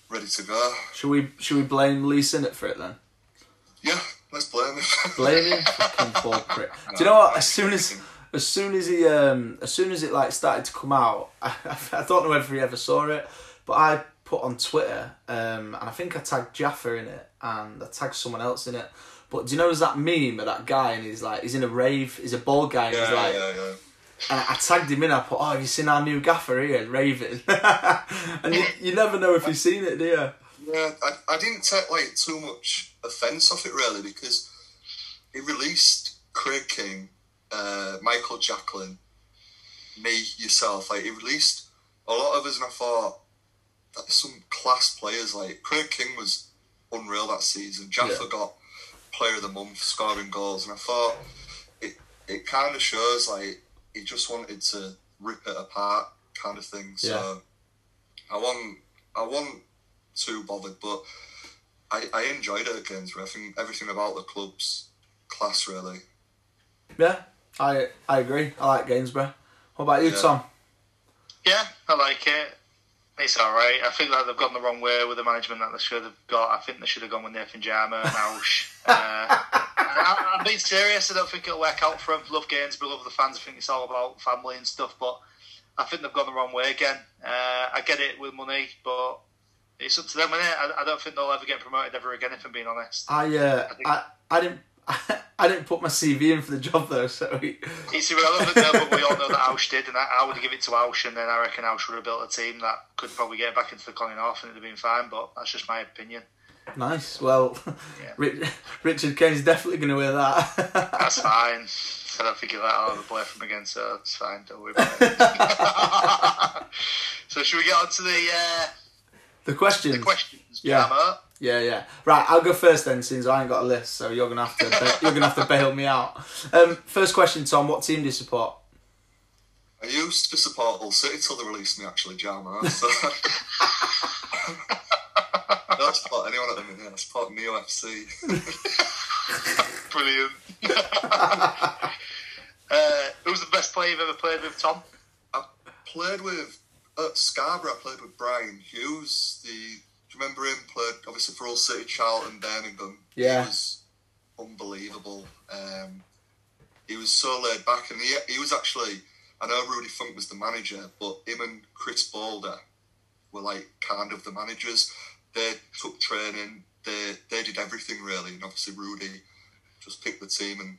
ready to go. Should we should we blame Lee Sinnott for it then? Yeah, let's blame him. Blame him? Fucking ball prick. Do you know what? As soon as as soon as he um as soon as it like started to come out, I, I don't know if he ever saw it, but I put on Twitter um and I think I tagged Jaffa in it and I tagged someone else in it. But do you know there's that meme of that guy and he's like he's in a rave, he's a bald guy and yeah, he's like yeah, yeah. And I tagged him in. I put, "Oh, have you seen our new gaffer here, raving?" and you, you never know if you've seen it, do you? Yeah, I, I didn't take like too much offence off it really because he released Craig King, uh, Michael Jacklin, me, yourself. Like he released a lot of us, and I thought that's some class players. Like Craig King was unreal that season. Jaffa Yeah. got Player of the Month, scoring goals, and I thought it it kind of shows like he just wanted to rip it apart, kind of thing. So Yeah. I wasn't I wasn't too bothered, but I, I enjoyed it at Gainsborough. I think everything about the club's class, really. Yeah, I I agree. I like Gainsborough. What about you, Yeah. Tom? Yeah, I like it. It's all right. I think that they've gone the wrong way with the management that they should have got. I think they should have gone with Nathan Jama and Ausch. uh, I, I'm being serious. I don't think it'll work out for them. Love Gainsborough, love the fans. I think it's all about family and stuff. But I think they've gone the wrong way again. Uh, I get it with money, but it's up to them. Innit? I, I don't think they'll ever get promoted ever again. If I'm being honest. I uh, I think- I, I didn't I didn't put my CV in for the job though, so he, It's irrelevant now, but we all know that Ausch did, and I, I would give it to Ausch, and then I reckon Ausch would have built a team that could probably get back into the Colin North, and it'd have been fine. But that's just my opinion. nice. Well, Yeah. Ri- Richard Kane's definitely going to wear that. That's fine. I don't think he'll let all the play from again, so it's fine. Don't worry about it. so, should we get on to the uh, the question. the questions? Yeah. Yeah, yeah. Right, I'll go first then, since I ain't got a list. So you're gonna have to ba- you're gonna have to bail me out. Um, first question, Tom. What team do you support? I used to support Hull City till they released me, actually, Jama. So. I don't support anyone at the minute. I support Neo FC. Brilliant. uh, who's the best player you've ever played with, Tom? I played with at Scarborough. I played with Bryan Hughes. The remember him? Played obviously for Hull City, Charlton, Birmingham. Yeah. he was unbelievable. Um, he was so laid back, and he he was actually. I know Rudy Funk was the manager, but him and Chris Bolder were like kind of the managers. They took training. They they did everything really, and obviously Rudy just picked the team and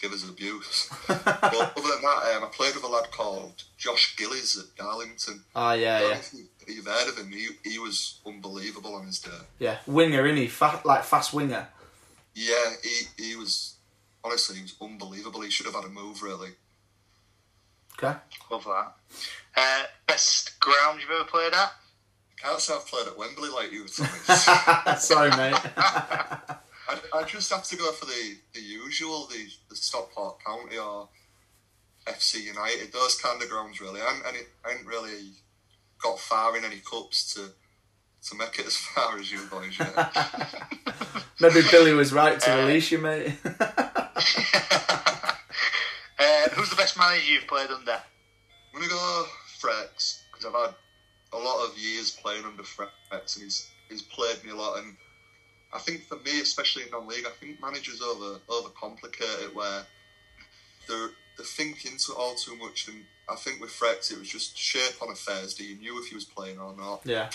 give us abuse. but other than that, um, I played with a lad called Josh Gillies at Darlington. Oh yeah, yeah, if you- You've heard of him? He, he was unbelievable on his day. yeah. Winger, is he? Fa- like fast winger. Yeah, he, he was honestly he was unbelievable. He should have had a move really. Okay. Love that. Uh, best ground you've ever played at? Can't say I've played at Wembley like you, Thomas. Sorry, mate. I, I just have to go for the, the usual, the, the Stockport County or FC United, those kind of grounds really. I ain't, I ain't- I ain't really got far in any cups to to make it as far as you boys yet. Maybe Billy was right to release you, mate. Uh, who's the best manager you've played under? I'm gonna go Frex because I've had a lot of years playing under Frex, and he's he's played me a lot. And I think for me, especially in non-league, I think managers over overcomplicate it where they're they think into it all too much. And I think with Frex, it was just shape on a Thursday. You knew if he was playing or not, yeah,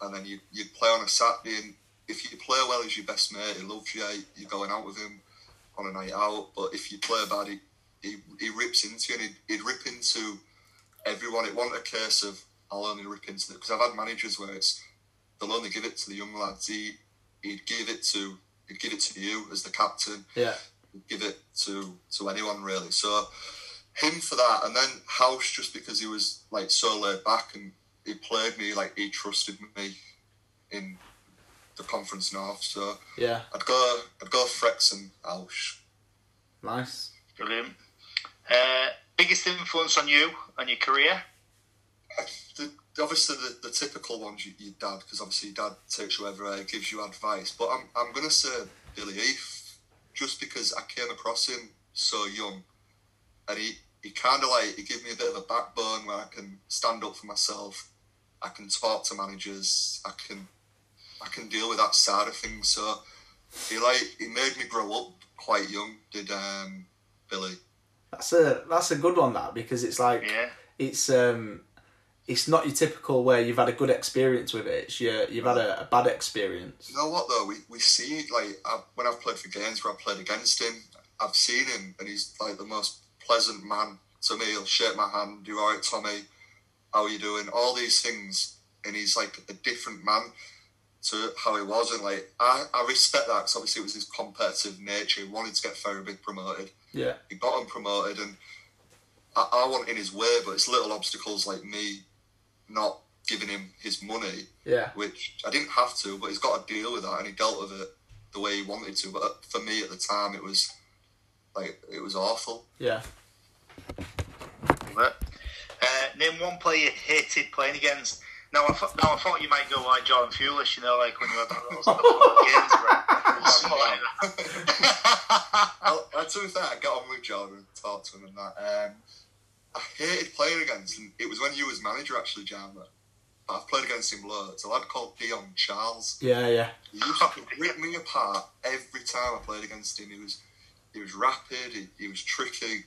and then you you'd play on a Saturday. And if you play well as your best mate, he loves you. You're going out with him on a night out. But if you play bad, he he, he rips into you, and he'd, he'd rip into everyone. It wasn't a case of I'll only rip into it because I've had managers where it's they'll only give it to the young lads. He he'd give it to he'd give it to you as the captain. yeah, He'd give it to to anyone really. So him for that, and then House just because he was like so laid back and he played me like he trusted me in the conference north. So yeah. I'd go I'd go Frex and House. Nice. Brilliant. Uh, biggest influence on you and your career? the, obviously the, the typical ones you, your dad because obviously your dad takes you everywhere gives you advice but I'm, I'm going to say Billy Heath just because I came across him so young and he, he kind of like he gave me a bit of a backbone where I can stand up for myself I can talk to managers I can I can deal with that side of things so he like he made me grow up quite young did um, Billy That's a that's a good one that because it's like Yeah. it's um it's not your typical where you've had a good experience with it. It's your, you've had a, a bad experience. You know what though? We we see like I, when I've played for games where I've played against him, I've seen him and he's like the most pleasant man to me. He'll shake my hand, do all right, Tommy. How are you doing? All these things, and he's like a different man to how he was. And like I, I respect that because obviously it was his competitive nature. He wanted to get Ferriby promoted. Yeah, He got him promoted, and I, I want in his way, but it's little obstacles like me not giving him his money, Yeah. which I didn't have to, but he's got to deal with that, and he dealt with it the way he wanted to. But for me at the time, it was like it was awful. Yeah. But, uh, name one player you hated playing against. Now I, thought, now I thought you might go like Jordan Fulish, you know, like when you had that little stuff on games, something like that. I, I, to be I got on with Jordan and talked to him and that. Um, I hated playing against him. It was when you was manager actually, Jammer. I've played against him loads. A lad called Dion Charles. Yeah, yeah. He used to rip me apart every time I played against him. He was he was rapid, he, he was tricky,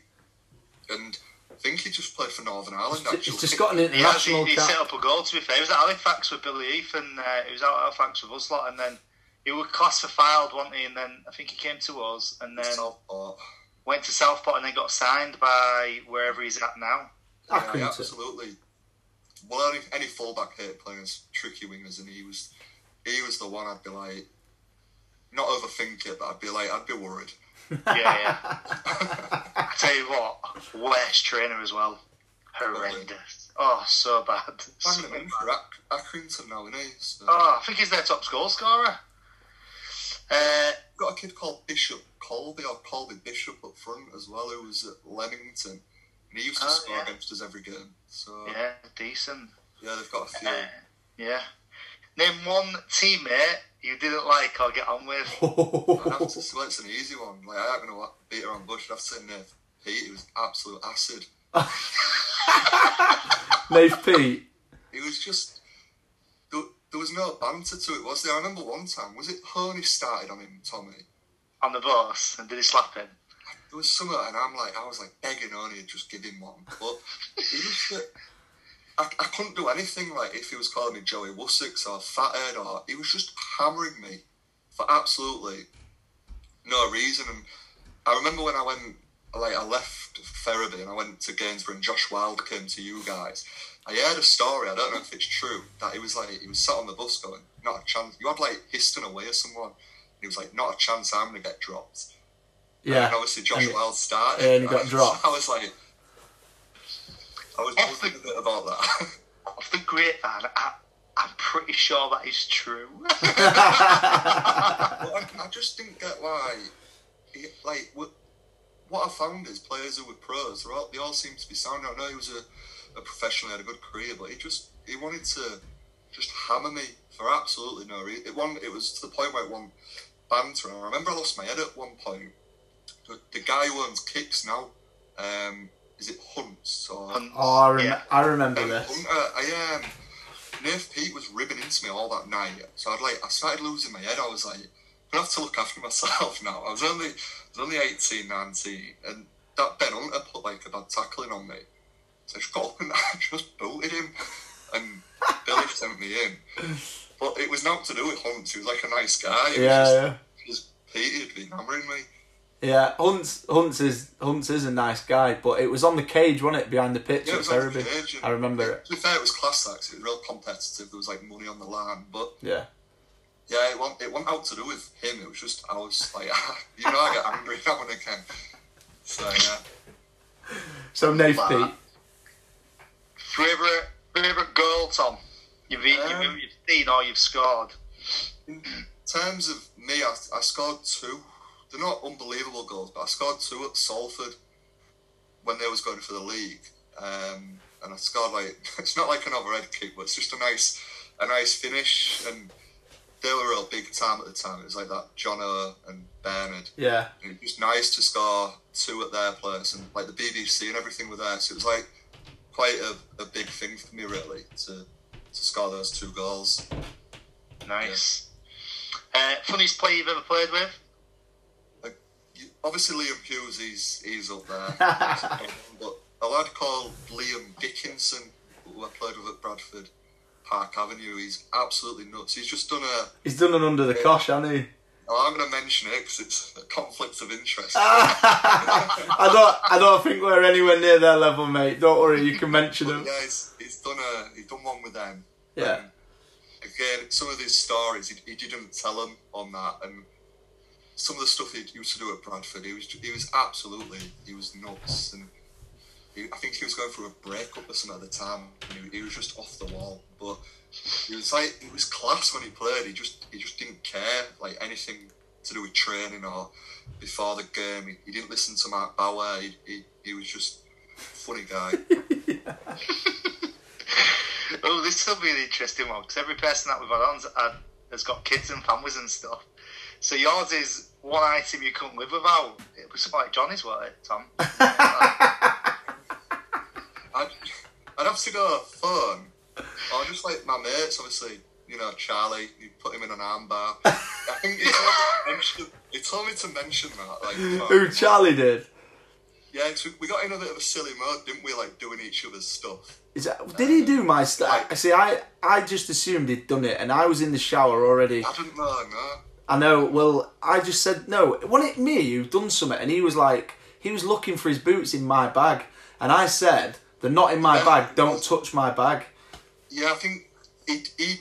and I think he just played for Northern Ireland. He's Actually, just got an He, actually, international he set up a goal, to be fair. He was at Halifax with Billy Heath, and uh, he was out at Halifax with us lot, and then he was classified, wasn't he? And then I think he came to us, and then Southport. went to Southport, and then got signed by wherever he's at now. I Yeah, absolutely. Well, any, any fullback hate playing as tricky wingers, and he was he was the one I'd be like, not overthink it, but I'd be like, I'd be worried. Yeah, yeah. I tell you what, worst trainer as well. Horrendous. Oh, so bad. So Banging him in bad. Accrington now, isn't he? So, Oh, I think he's their top goal scorer. Uh, got a kid called Bishop Colby or Colby Bishop up front as well, who was at Leamington. And he used to Oh, score yeah. against us every game. So yeah, decent. yeah, they've got a few. Uh, yeah. Name one teammate you didn't like or get on with. I'd have to say it's an easy one. Like I ain't gonna beat around the bush. I'd have to say Nate Peat. He was absolute acid. Nave Peat. It was just there, there was no banter to it, was there? I remember one time was it Honey started on him, Tommy. On the bus, and did he slap him? There was something, and I'm like, I was like begging Honey to just give him one, but he was. I, I couldn't do anything like if he was calling me Joey Wussex or Fathead or he was just hammering me for absolutely no reason. And I remember when I went, like I left Ferriby and I went to Gainsborough and Josh Wild came to you guys. I heard a story. I don't know if it's true that he was like he was sat on the bus going, not a chance. You had like Histon away or someone. He was like, not a chance. I'm gonna get dropped. Yeah. And obviously Josh And- Wild started. and he got I- dropped. I was like, I was Off the- a bit about that. Off the grapevine, I, I'm pretty sure that is true. But I, I just didn't get why. He, like what, what I found is players who were pros, they're all, they all seem to be sound. I know he was a, a professional, he had a good career, but he just he wanted to just hammer me for absolutely no reason. It one it was to the point where it won banter. And I remember I lost my head at one point. The, the guy who owns kicks now, um, is it Hunts or? And- Oh, I, rem- Yeah. I remember Um, this. Hunter, I um, Nave Peat was ribbing into me all that night, so I'd like I started losing my head. I was like, I have to look after myself now. I was only I was only 18, 19, and that Ben Hunter put like a bad tackling on me, so I just got up and I just booted him, and Billy sent me in. But it was not to do with Hunt. He was like a nice guy. It was Yeah, just, yeah. just Peat had been hammering me. Yeah, Hunts Hunts is Hunts is a nice guy, but it was on the cage, wasn't it, behind the pitch Yeah, it at was on the Ferriby? I remember it. To be fair, it was class that 'cause it was real competitive. There was like money on the line, but Yeah. Yeah, it wasn't, it wasn't out to do with him. It was just I was like, you know, I get angry now and again. So yeah, So Nave Wow. Peat. Favorite favorite goal, Tom? You've, you've, Um, you've seen or you've scored. in terms of me, I, I scored two. They're not unbelievable goals, but I scored two at Salford when they was going for the league, um, and I scored like it's not like an overhead kick, but it's just a nice a nice finish, and they were real big time at the time. It was like that Jonno and Bernard. Yeah. And it was just nice to score two at their place, and like the BBC and everything were there. So it was like quite a, a big thing for me, really, to to score those two goals. Nice. Uh, funniest player you've ever played with? Obviously, Liam Hughes, he's he's up there, but a lad called Liam Dickinson, who I played with at Bradford Park Avenue, he's absolutely nuts. He's just done a. He's done an under the cosh, hasn't he? Oh, I'm going to mention it because it's a conflict of interest. I don't I don't think we're anywhere near their level, mate. Don't worry, you can mention them. yeah, he's, he's done a he's done one with them. Yeah. Um, again, some of his stories he, he didn't tell them on that, and some of the stuff he used to do at Bradford, he was he was absolutely he was nuts, and he, I think he was going through a breakup or something at the time. And he, he was just off the wall, but he was like it was class when he played. He just he just didn't care like anything to do with training or before the game. He, he didn't listen to Mark Bower. He, he, he was just a funny guy. Oh, this will be an interesting one because every person that we've had on has got kids and families and stuff. So yours is one item you couldn't live without. It was like Johnny's, was it, Tom? I'd, I'd have to go phone or just like my mates, obviously. You know, Charlie, you put him in an armbar. I think he told, me to mention, he told me to mention that. Like, Who Charlie did? Yeah, 'cause we, got in a bit of a silly mode, didn't we? Like doing each other's stuff. Is that, did he do my stuff? I see, I I just assumed he'd done it, and I was in the shower already. I didn't know, no. I know. Well, I just said no. Wasn't it me who done something? And he was like, he was looking for his boots in my bag, and I said, "They're not in my Yeah. bag. Don't touch my bag." Yeah, I think he, he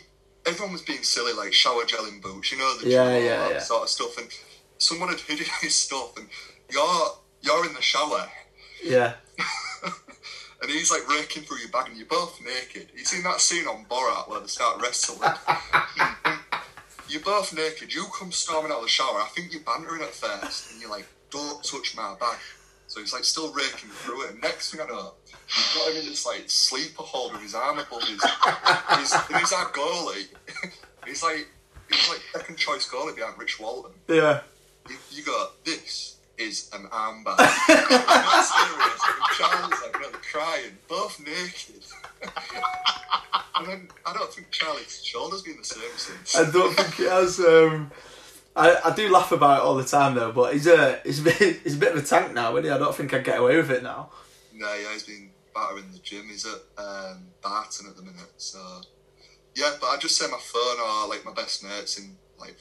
everyone was being silly, like shower gel in boots, you know, the Yeah, yeah, yeah. sort of stuff. And someone had hidden his stuff, and you're you're in the shower, Yeah. and he's like raking through your bag, and you're both naked. You seen that scene on Borat where they start wrestling? you're both naked. You come storming out of the shower. I think you're bantering at first, and you're like, "Don't touch my bag." So he's like still raking through it. And next thing I know, you've got him in this like sleeper hold with his arm above his. he's, and he's our goalie. he's like he's like second choice goalie behind Rich Walton. Yeah. You, you go, this is an armband. I'm not serious. And Charlie's like really crying, both naked. And then I don't think Charlie's shoulder's been the same since. I don't think he has. Um, I, I do laugh about it all the time though, but he's a he's a bit he's a bit of a tank now, isn't he? I don't think I'd get away with it now. No, yeah, he's been battering the gym. He's at um, Barton at the minute. So, yeah, but I just say my phone or like my best mates in like,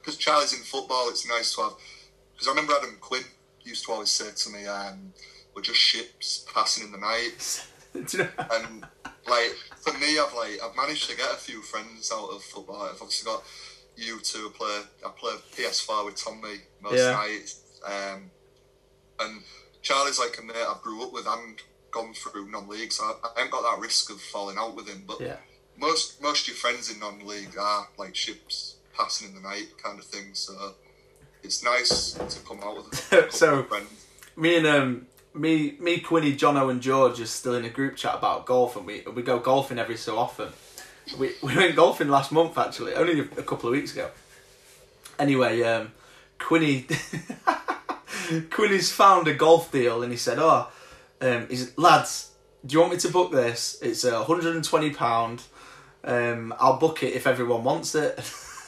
because Charlie's in football, it's nice to have. Because I remember Adam Quinn used to always say to me, um, "We're just ships passing in the night." Do you know? and like for me, I've like I've managed to get a few friends out of football. I've obviously got you two. Play I play PS4 with Tommy most Yeah. nights, um, and Charlie's like a mate I grew up with and gone through non-league, so I, I haven't got that risk of falling out with him. But Yeah. most most of your friends in non-league are like ships passing in the night kind of thing. So it's nice to come out with So- friends. Me and um me me Quinny, Jono, and George are still in a group chat about golf, and we we go golfing every so often. We we went golfing last month actually, only a, couple of weeks ago. Anyway, um, Quinny Quinny's found a golf deal, and he said, "Oh, um, he's lads, do you want me to book this? It's a hundred and twenty pound. Um, I'll book it if everyone wants it."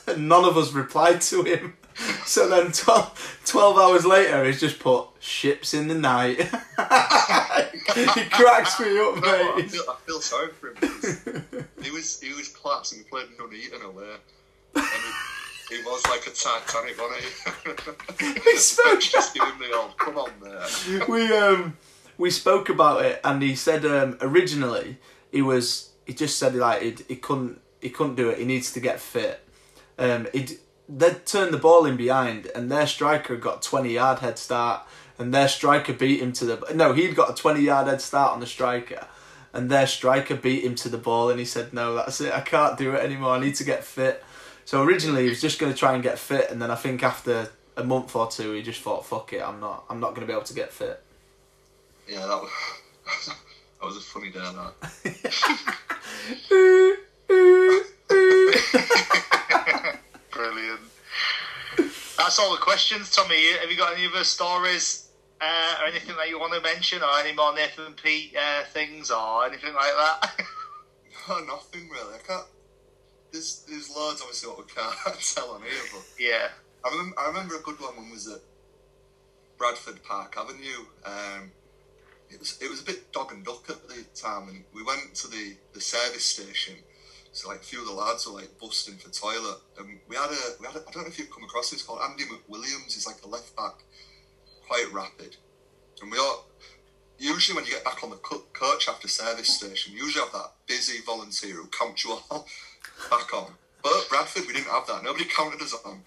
none of us replied to him. So then 12, 12 hours later, he's just put ships in the night. he cracks me up, No, I mate. feel, I feel sorry for him. he was he was class and he played Nuneaton away. And he, he was like a Titanic, wasn't he? He spoke- Just giving the old come on there. we um we spoke about it, and he said um, originally he was he just said like he he couldn't he couldn't do it. He needs to get fit. Um, he'd they'd turned the ball in behind, and their striker got twenty yard head start, and their striker beat him to the no. He'd got a twenty yard head start on the striker, and their striker beat him to the ball, and he said, "No, that's it. I can't do it anymore. I need to get fit." So originally he was just going to try and get fit, and then I think after a month or two he just thought, "Fuck it, I'm not. I'm not going to be able to get fit." Yeah, that was that was a funny day. That Brilliant. That's all the questions, Tommy. Have you got any other stories uh, or anything that you want to mention, or any more Nathan Peat uh, things, or anything like that? no, nothing really. I can't. There's there's loads obviously what we can't tell on here, but yeah. I remember, I remember a good one when we was at Bradford Park Avenue. Um, it was it was a bit dog and duck at the time, and we went to the, the service station. So like a few of the lads were like busting for toilet, and we had a we had a, I don't know if you've come across this called Andy McWilliams. He's like a left back, quite rapid, and we all. Usually, when you get back on the co- coach after service station, you usually have that busy volunteer who counts you all back on. But Bradford, we didn't have that. Nobody counted us on.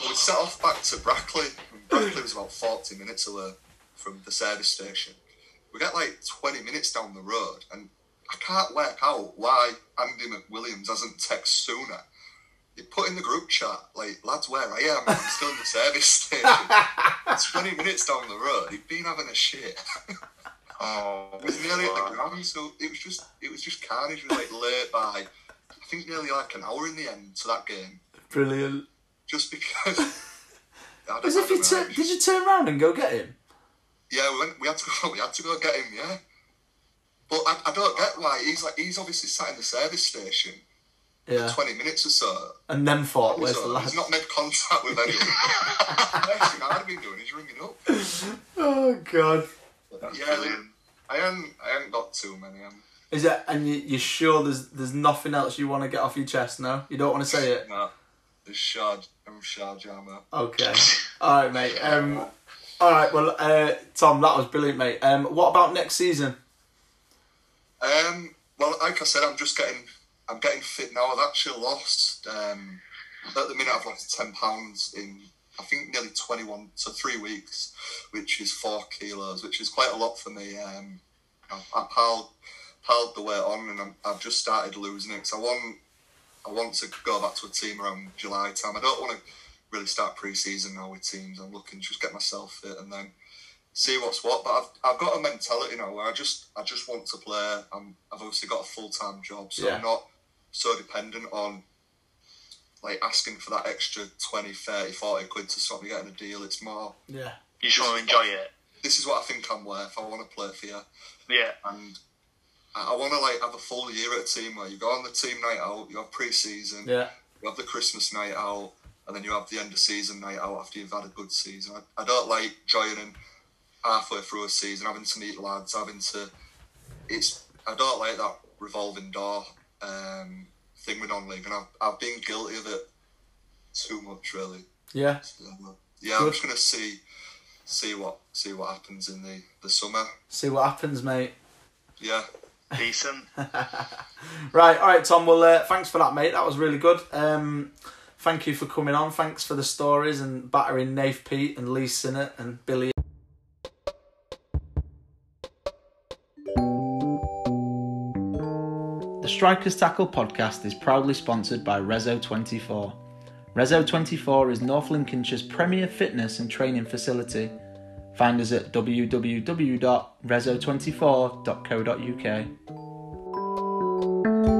So we set off back to Brackley. And Brackley was about 40 minutes away from the service station. we get like 20 minutes down the road, and I can't work out why Andy McWilliams hasn't texted sooner. He put in the group chat, like, lads, where I am, I'm still in the service station. 20 minutes down the road, he'd been having a shit. Oh, It was nearly at the ground, so it was just it was just carnage. We were like late by, I think nearly like an hour in the end to that game, Brilliant. just because. As if you don't tur- did you turn around and go get him? Yeah, we went. We had to go. We had to go get him. Yeah, but I, I don't get why he's like he's obviously sat in the service station Yeah. twenty minutes or so. And then thought, where's the So lad? he's not made contact with anyone. Next thing I'd have been doing is ringing up. Oh god. That's Yeah, I haven't. I haven't got too many. Um, Is it? And you, you're sure there's there's nothing else you want to get off your chest? No, you don't want to say it. no, the shard. I'm shard jammer. Okay. All right, mate. Um. All right. Well, uh, Tom, that was brilliant, mate. Um. What about next season? Um, well, like I said, I'm just getting, I'm getting fit now. I've actually lost. Um, at the minute, I've lost ten pounds in, I think, nearly twenty-one to three weeks, which is four kilos, which is quite a lot for me. Um, I, I piled, piled the weight on, and I'm, I've just started losing it. So I want, I want to go back to a team around July time. I don't want to really start pre-season now with teams. I'm looking to just get myself fit and then see what's what. But I've, I've got a mentality now where I just I just want to play. I'm, I've obviously got a full time job, so Yeah. I'm not so dependent on like asking for that extra 20, 30, 40 quid to stop me getting a deal. It's more Yeah. you just want to enjoy it. this is what I think I'm worth. I want to play for you, Yeah. and I, I want to like have a full year at a team where you go on the team night out, you have pre-season, Yeah. you have the Christmas night out, and then you have the end of season night out after you've had a good season. I, I don't like joining halfway through a season, having to meet lads, having to. It's I don't like that revolving door um, thing with non-league, and I've, I've been guilty of it too much, really. Yeah. So, yeah, I'm just gonna see see what see what happens in the the summer. See what happens, mate. Yeah, Decent. Right, all right, Tom. Well, uh, thanks for that, mate. That was really good. Um, thank you for coming on. Thanks for the stories and battering Nave Peat and Lee Sinnott and Billy. Strikers Tackle podcast is proudly sponsored by Rezo24. Rezo24 is North Lincolnshire's premier fitness and training facility. Find us at www.rezo24.co.uk.